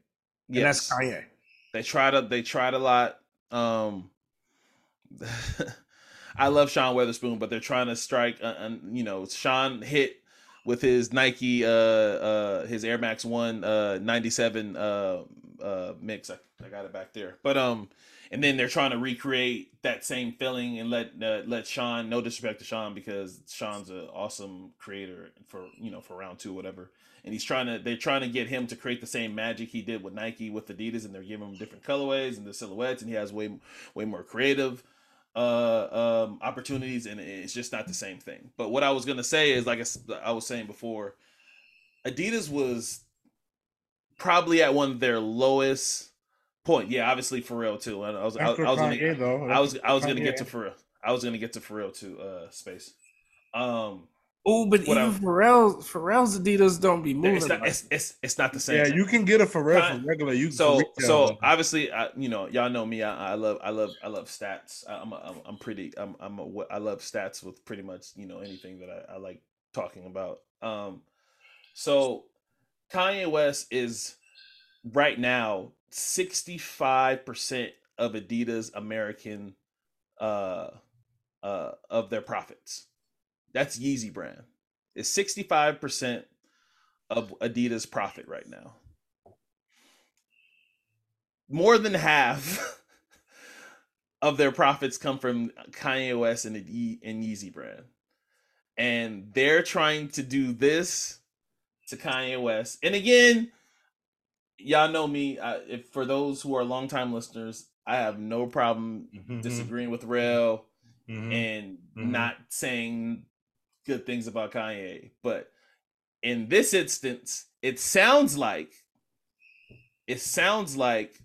and yes, that's Kanye. they tried a they tried a lot. Um, I love Sean Wotherspoon, but they're trying to strike. Uh, and you know, Sean hit with his Nike, uh, uh, his Air Max One, uh, ninety seven, uh, uh, mix. I, I got it back there, but um, and then they're trying to recreate that same feeling and let uh, let Sean. No disrespect to Sean because Sean's an awesome creator for you know for round two, whatever. And he's trying to they're trying to get him to create the same magic he did with Nike with Adidas, and they're giving him different colorways and the silhouettes, and he has way way more creative uh um opportunities and it's just not the same thing but what i was gonna say is like I was saying before adidas was probably at one of their lowest point yeah obviously Pharrell too i was I, I was gonna. I was I was gonna get to Pharrell. I was gonna get to Pharrell too. Uh, space. Um, Oh, but What even else? Pharrell, Pharrell's Adidas don't be moving. it's not like- it's, it's it's not the same. Yeah, thing. you can get a Pharrell Kind- for regular. You so so though. obviously I, you know y'all know me I, I love I love I love stats I- I'm a, I'm, I'm pretty I'm I'm a, I love stats with pretty much you know anything that I, I like talking about um so Kanye West is right now 65% of Adidas American uh uh of their profits that's Yeezy brand It's 65% of Adidas profit right now more than half of their profits come from Kanye West and the and Yeezy brand. And they're trying to do this to Kanye West. And again, y'all know me. I, if for those who are longtime listeners, I have no problem Mhm. disagreeing with Rel Mhm. and Mhm. not saying good things about Kanye. But in this instance, it sounds like it sounds like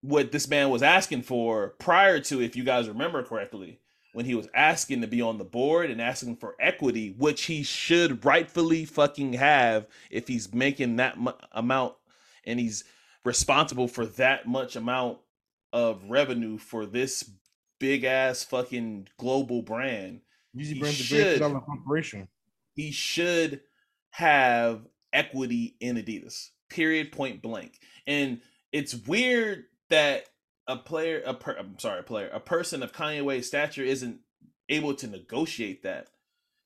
what this man was asking for prior to, if you guys remember correctly, when he was asking to be on the board and asking for equity, which he should rightfully fucking have if he's making that amount and he's responsible for that much amount of revenue for this big ass fucking global brand Yeezy he brand's a should. billion dollar corporation. he should have equity in Adidas. Period. Point blank. And it's weird that a player, a per, I'm sorry, a player, a person of Kanye West's stature isn't able to negotiate that.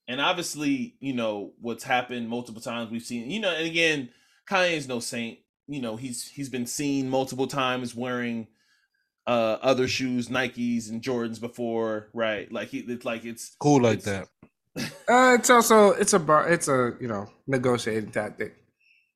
And obviously, you know what's happened multiple times. We've seen, you know, and again, Kanye's no saint. You know, he's he's been seen multiple times wearing uh other shoes, Nikes and Jordans before, right? Like he, it's like it's Cool like it's- that. Uh, it's also it's a bar, it's a you know negotiating tactic.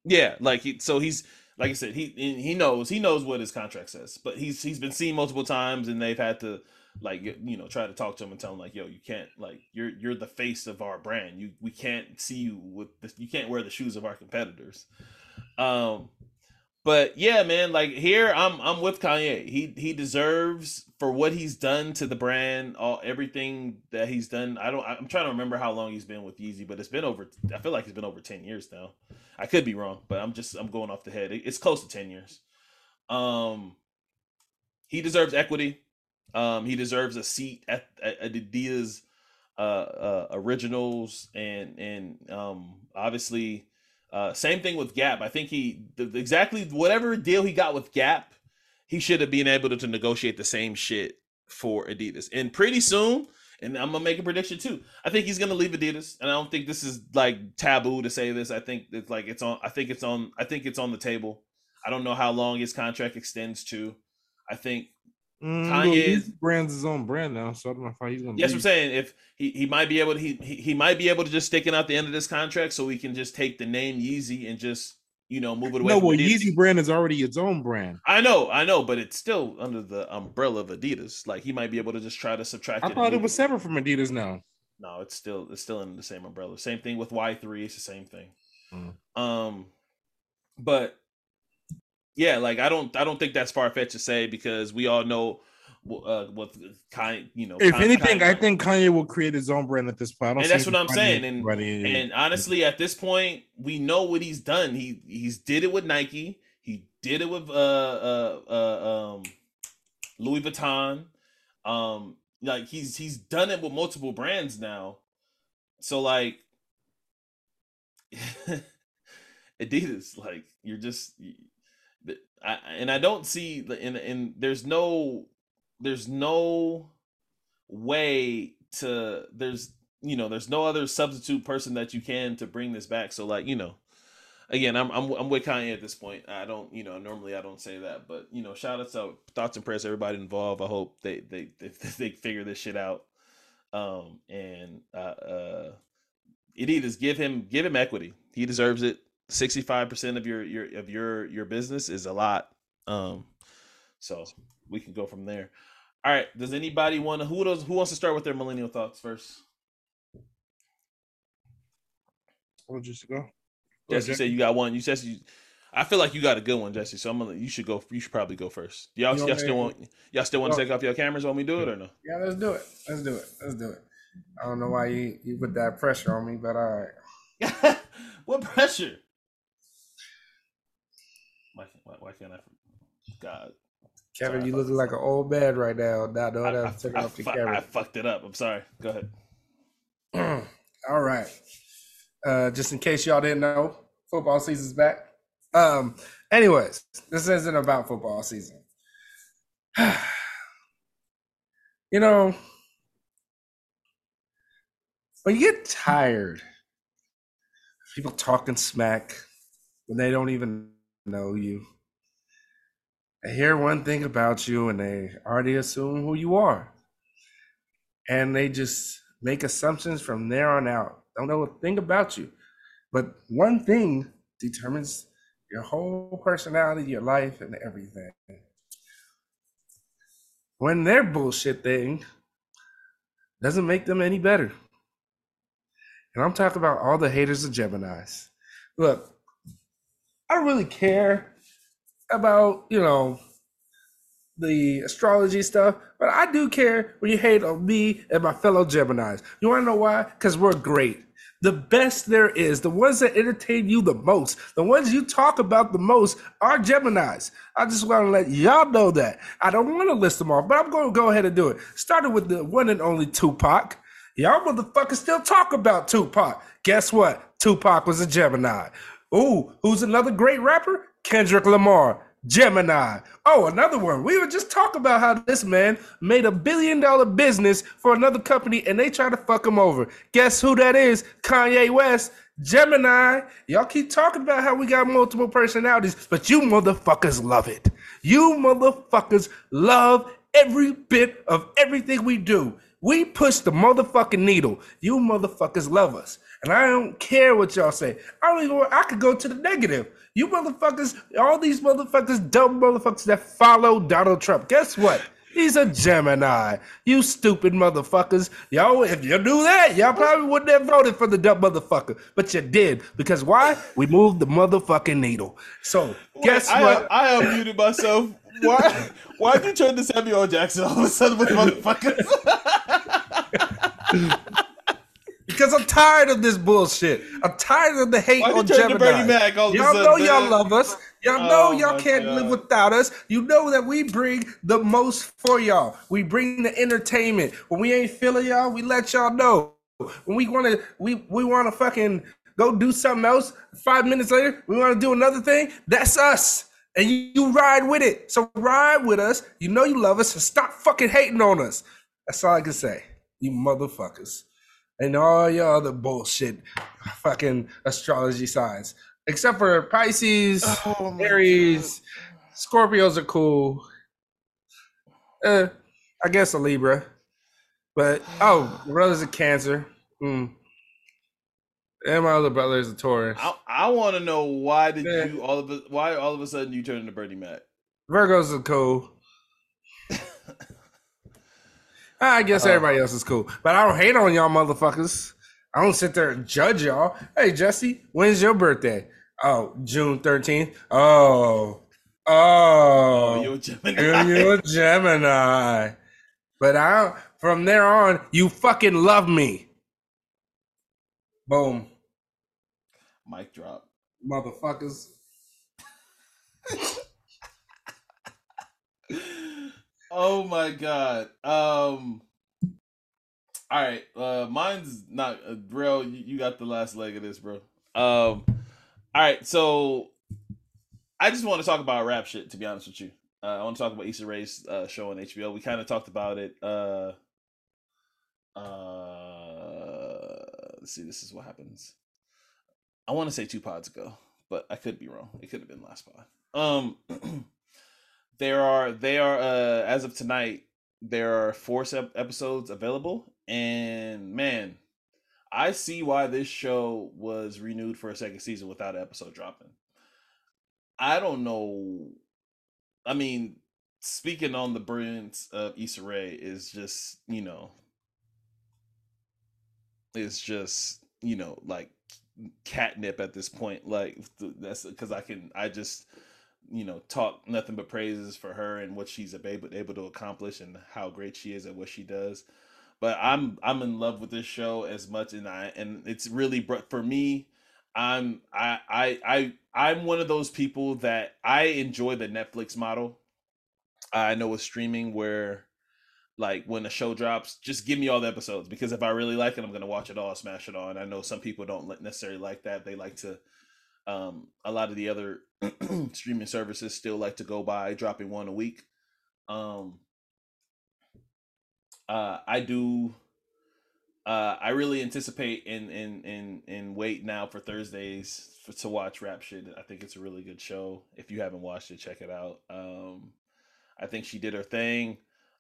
Yeah, like he, so he's like I said, he he knows he knows what his contract says, but he's he's been seen multiple times, and they've had to like you know try to talk to him and tell him like, yo, you can't like you're you're the face of our brand. You we can't see you with this, you can't wear the shoes of our competitors. Um, but yeah, man, like here I'm I'm with Kanye. He he deserves for what he's done to the brand, all everything that he's done. I don't I'm trying to remember how long he's been with Yeezy, but it's been over I feel like it's been over 10 years now. I could be wrong, but I'm just I'm going off the head. It's close to 10 years. Um he deserves equity. Um he deserves a seat at, at Adidas uh, uh, originals and and um, obviously uh, same thing with Gap. I think he the, exactly whatever deal he got with Gap, he should have been able to, to negotiate the same shit for Adidas. And pretty soon, and I'm gonna make a prediction too. I think he's gonna leave Adidas, and I don't think this is like taboo to say this. I think it's like it's on. I think it's on. I think it's on the table. I don't know how long his contract extends to. I think Mm, Kanye well, his brand's his own brand now, so I don't know how he's gonna. Yes. I'm saying if he, he might be able to he, he he might be able to just stick it out the end of this contract, so we can just take the name Yeezy and just you know move it away. No, from well, Adidas. Yeezy brand is already its own brand. I know, I know, but it's still under the umbrella of Adidas. Like he might be able to just try to subtract. I thought it was separate from Adidas now. No, it's still it's still in the same umbrella. Same thing with Y three. It's the same thing. Mm. Um, but yeah, like I don't I don't think that's far fetched to say because we all know uh, what kind you know. If Con- anything, Kanye- I think Kanye will create his own brand at this point. I don't And that's what I'm Kanye saying, and- And honestly, at this point, we know what he's done. He he's did it with Nike. He did it with uh uh uh um Louis Vuitton. Um like he's he's done it with multiple brands now. So like Adidas, like you're just I, and I don't see and and there's no there's no way to there's you know there's no other substitute person that you can to bring this back. So like you know again i'm i'm, I'm with kanye at this point. I don't you know normally i don't say that but you know shout out to thoughts and prayers everybody involved. I hope they they they, they figure this shit out. Um and uh uh Adidas give him give him equity. He deserves it 65% of your your of your your business is a lot um so we can go from there all right does anybody want to who does who wants to start with their millennial thoughts first Oh, just go. Jesse said you got one. You said you. I feel like you got a good one, Jesse. So I'm gonna. You should go. You should probably go first. Y'all, You y'all still want. Y'all still want to Well- take off your cameras when we do it or no? Yeah, let's do it. Let's do it. Let's do it. I don't know why you, you put that pressure on me, but all right. what pressure? Why, can't- why, why can't I? God, Kevin, Sorry you looking like an old man right now. Not knowing I, how I, to take I off the fu- I fucked it up. I'm sorry. Go ahead. All right. Uh, just in case y'all didn't know, football season's back. Um, anyways, this isn't about football season. you know, when you get tired, of people talking smack when they don't even know you. They hear one thing about you and they already assume who you are. And they just make assumptions from there on out. Don't know a thing about you. But one thing determines your whole personality, your life, and everything. When their bullshit thing doesn't make them any better. And I'm talking about all the haters of Geminis. Look, I don't really care about, you know, the astrology stuff, but I do care when you hate on me and my fellow Geminis. You want to know why? Because we're great. The best there is, the ones that entertain you the most, the ones you talk about the most are Geminis. I just want to let y'all know that. I don't want to list them off, but I'm going to go ahead and do it. Started with the one and only Tupac. Y'all motherfuckers still talk about Tupac. Guess what? Tupac was a Gemini. Ooh, who's another great rapper? Kendrick Lamar. Gemini. Oh, another one. We were just talking about how this man made a billion dollar business for another company and they try to fuck him over. Guess who that is? Kanye West. Gemini. Y'all keep talking about how we got multiple personalities, but you motherfuckers love it. You motherfuckers love every bit of everything we do. We push the motherfucking needle. You motherfuckers love us. And I don't care what y'all say. I don't even I could go to the negative. You motherfuckers, all these motherfuckers, dumb motherfuckers that follow Donald Trump. Guess what? He's a Gemini. You stupid motherfuckers. Y'all, if you knew that, y'all probably wouldn't have voted for the dumb motherfucker. But you did. Because why? We moved the motherfucking needle. So guess I, what? I unmuted myself. Why? Why'd you turn to Samuel. Jackson all of a sudden with motherfuckers? because I'm tired of this bullshit. I'm tired of the hate on you turn to Bernie Gemini. Mac Y'all know y'all love us. Y'all Oh know y'all can't God. live without us. You know that we bring the most for y'all. We bring the entertainment. When we ain't feeling y'all, we let y'all know. When we want to, we we want to fucking go do something else. Five minutes later, we want to do another thing. That's us. And you, you ride with it. So ride with us. You know you love us. So stop fucking hating on us. That's all I can say. You motherfuckers. And all your other bullshit fucking astrology signs. Except for Pisces, Oh Aries, Scorpios are cool. Uh, I guess a Libra. But oh, brother's a Cancer. Hmm. And my other brother is a Taurus. I, I want to know why did Yeah. you all of a why all of a sudden you turned into Bernie Mac? Virgos are cool. I guess Uh, everybody else is cool, but I don't hate on y'all motherfuckers. I don't sit there and judge y'all. Hey, Jesse, when's your birthday? Oh, June 13th. Oh, oh, Oh, you're Gemini. you're, you're a Gemini. But I, from there on, you fucking love me. Boom, Mic drop. motherfuckers. oh my god. Um. All right. Uh, mine's not uh, real. You, you got the last leg of this, bro. Um. All right. So, I just want to talk about rap shit. To be honest with you, uh, I want to talk about Issa Rae's uh, show on HBO. We kind of talked about it. Uh. Uh. Let's see. This is what happens. I want to say two pods ago, but I could be wrong. It could have been last pod. Um. there are they are uh as of tonight there are four episodes available and man i see why this show was renewed for a second season without an episode dropping. I don't know i mean speaking on the brilliance of Issa Rae is just you know it's just you know like catnip at this point like that's because i can i just you know talk nothing but praises for her and what she's able able to accomplish and how great she is at what she does. But I'm I'm in love with this show as much and I and it's really for me. I'm I I I I'm one of those people that I enjoy the Netflix model. I know with streaming where like when a show drops, just give me all the episodes because if I really like it, I'm gonna watch it all, smash it all. And I know some people don't necessarily like that. They like to um, a lot of the other streaming services still like to go by dropping one a week. Um, uh, I do. Uh, I really anticipate and and and and wait now for Thursdays for, to watch Rap Shit. I think it's a really good show. If you haven't watched it, check it out. Um, I think she did her thing.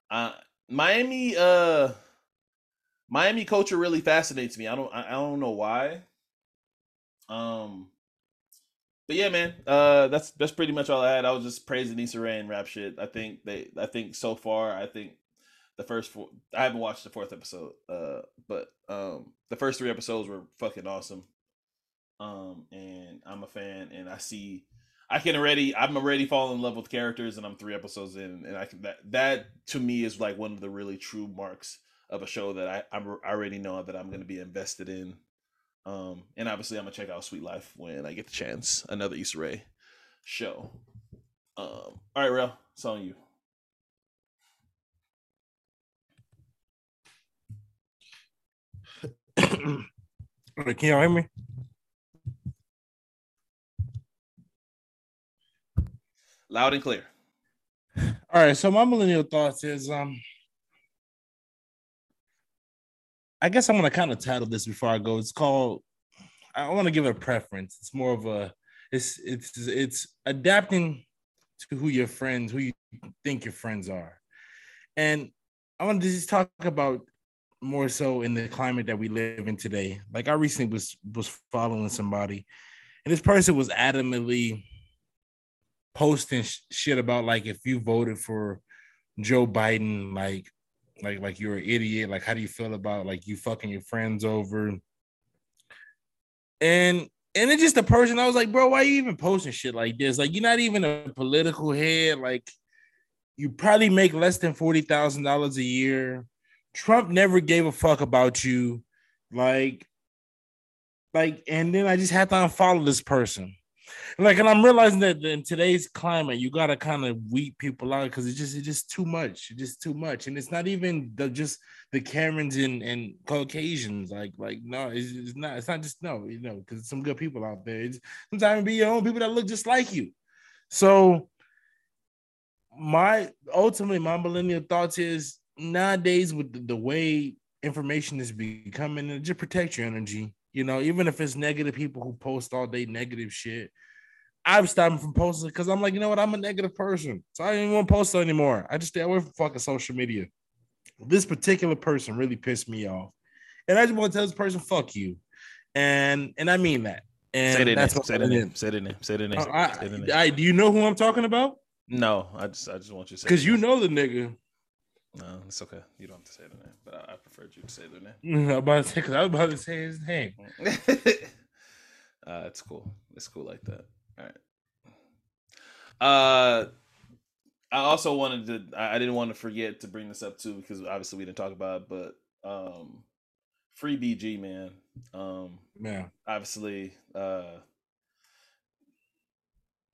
Uh, Miami, uh, Miami culture really fascinates me. I don't, I, I don't know why. Um, but yeah, man, uh, that's that's pretty much all I had. I was just praising Issa Rae and rap shit. I think they, I think so far, I think the first four. I haven't watched the fourth episode, uh, but um, the first three episodes were fucking awesome. Um, and I'm a fan, and I see, I can already, I'm already falling in love with characters, and I'm three episodes in, and I can that that to me is like one of the really true marks of a show that I I'm, I already know that I'm going to be invested in. Um, and obviously, I'm gonna check out Sweet Life when I get the chance. Another Issa Rae show. Um, all right, Real, it's on you. Can y'all hear me? Loud and clear. All right, so my millennial thoughts is um I guess I'm gonna kind of title this before I go. It's called I want to give it a preference. It's more of a it's it's it's adapting to who your friends, who you think your friends are. And I want to just talk about more so in the climate that we live in today. Like I recently was was following somebody, and this person was adamantly posting sh- shit about like if you voted for Joe Biden, like like like you're an idiot. Like how do you feel about like you fucking your friends over? And and it's just a person I was like, bro, why are you even posting shit like this? Like you're not even a political head. Like you probably make less than forty thousand dollars a year. Trump never gave a fuck about you. Like, like, and then I just had to unfollow this person. Like, and I'm realizing that in today's climate, you gotta kind of weed people out because it's just it's just too much. It's just too much, and it's not even the just the Karens and, and Caucasians. Like, like no, it's, it's not. It's not just no, you know, because some good people out there. It's, sometimes it be your own people that look just like you. So, my ultimately my millennial thoughts is nowadays with the, the way information is becoming, just protect your energy. You know, even if it's negative people who post all day negative shit. I've stopped from posting because I'm like, you know what? I'm a negative person. So I don't even want to post anymore. I just stay away from fucking social media. This particular person really pissed me off. And I just want to tell this person, fuck you. And and I mean that. And Say name. that's what Say the name. Say the name. Say the name. Uh, Say their name. I, I, do you know who I'm talking about? No, I just I just want you to say Because you know the nigga. No, it's okay. You don't have to say their name, but I, I preferred you to say their name. I'm about to say, because I was about to say his name. uh, it's cool. It's cool like that. All right. Uh, I also wanted to. I I didn't want to forget to bring this up too because obviously we didn't talk about it, but um, free BG man. Um, Yeah. obviously, uh,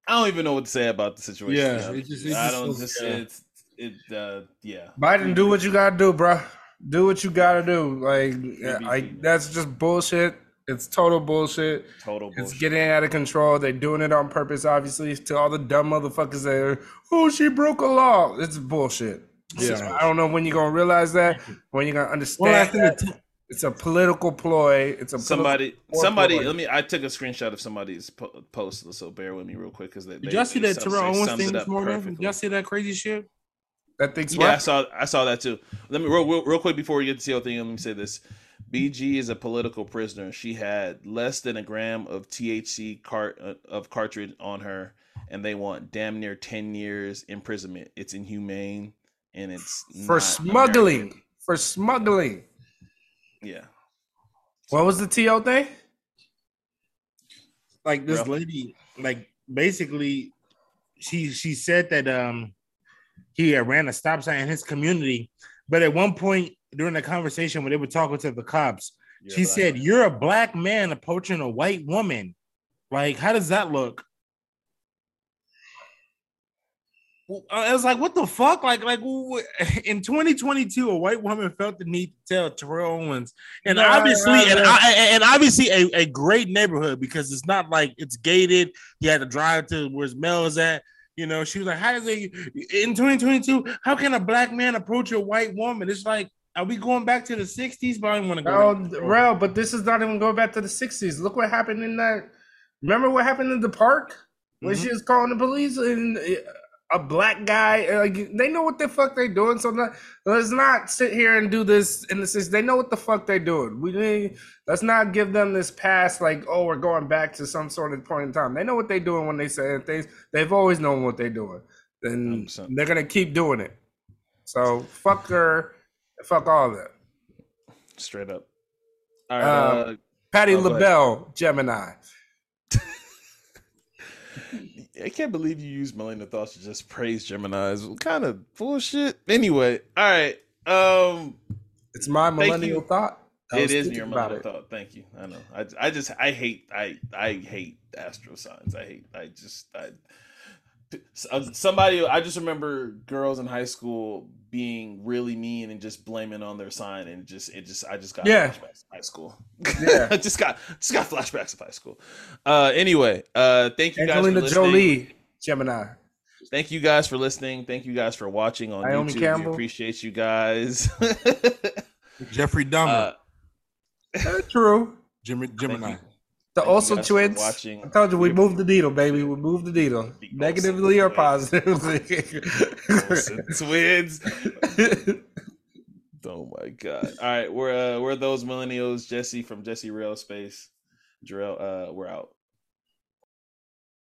I don't even know what to say about the situation. Yeah, Uh, it's just- I don't. Just, yeah. It's it. Uh, yeah. Biden, do what you gotta do, bro. Do what you gotta do. Like, BG, like that's just bullshit. It's total bullshit. Total bullshit. It's getting out of control. They're doing it on purpose, obviously, to all the dumb motherfuckers that are, oh, she broke a law. It's bullshit. Yeah. So I don't know when you're gonna realize that, when you're gonna understand. One last thing that. to t- It's a political ploy. It's a somebody somebody ploy. let me i took a screenshot of somebody's po- post so bear with me real quick because they Did y'all see they that sum- Terrell Owens thing it this up morning? Did y'all see that crazy shit? That thinks yeah i saw i saw that too let me real, real, real quick before we get to the other thing let me say this bg is a political prisoner she had less than a gram of thc cart uh, of cartridge on her and they want damn near 10 years imprisonment it's inhumane and it's for not smuggling. American. For smuggling. yeah What was the TO thing? Like this Real. lady, like basically, she she said that um he had ran a stop sign in his community, but at one point during the conversation when they were talking to the cops, You're she said, man. "You're a black man approaching a white woman." Like, how does that look? Well, I was like, "What the fuck?" Like, like in 2022, a white woman felt the need to tell Terrell Owens, and Nah, obviously, nah, and. I, and obviously, a, a great neighborhood because it's not like it's gated. You had to drive to where his mail is at. You know, she was like, "How does it in 2022? How can a black man approach a white woman?" It's like, are we going back to the 60s? But I don't want to go. Back. Rel, but this is not even going back to the 60s. Look what happened in that. Remember what happened in the park? When Mhm. she was calling the police and uh, a black guy, uh, like they know what the fuck they're doing. So not, let's not sit here and do this in the 60s. They know what the fuck they're doing. We let's not give them this pass like, oh, we're going back to some sort of point in time. They know what they're doing when they say things. They've always known what they're doing. And 100%. they're gonna keep doing it. So fuck her, fuck all that. straight up all right uh, Um, Patti Oh. LaBelle, Gemini. I can't believe you used Melania thoughts to just praise Gemini's. What kind of bullshit? Anyway, all right. Um, It's my millennial thought. I it is your millennial thought. Thank you. I know. I, I just I hate I I hate astro signs. I hate I just I somebody I just remember girls in high school being really mean and just blaming on their sign and just it just I just got Yeah. flashbacks of high school. Yeah. Just got just got flashbacks of high school. Uh anyway, uh thank you guys Angelina for listening. Jolie, Gemini. Thank you guys for listening. Thank you guys for watching on Naomi YouTube. Campbell. We appreciate you guys. Jeffrey Dahmer, uh, True. Gemini. Thank Gemini. you. The Thank also twins. watching. I told you we We- moved the needle, baby. We moved the needle, The negatively or positively. Twins. Oh my god! All right, we're uh, we're those millennials. Jesse from Jesse Real Space. Jarrell, uh, we're out.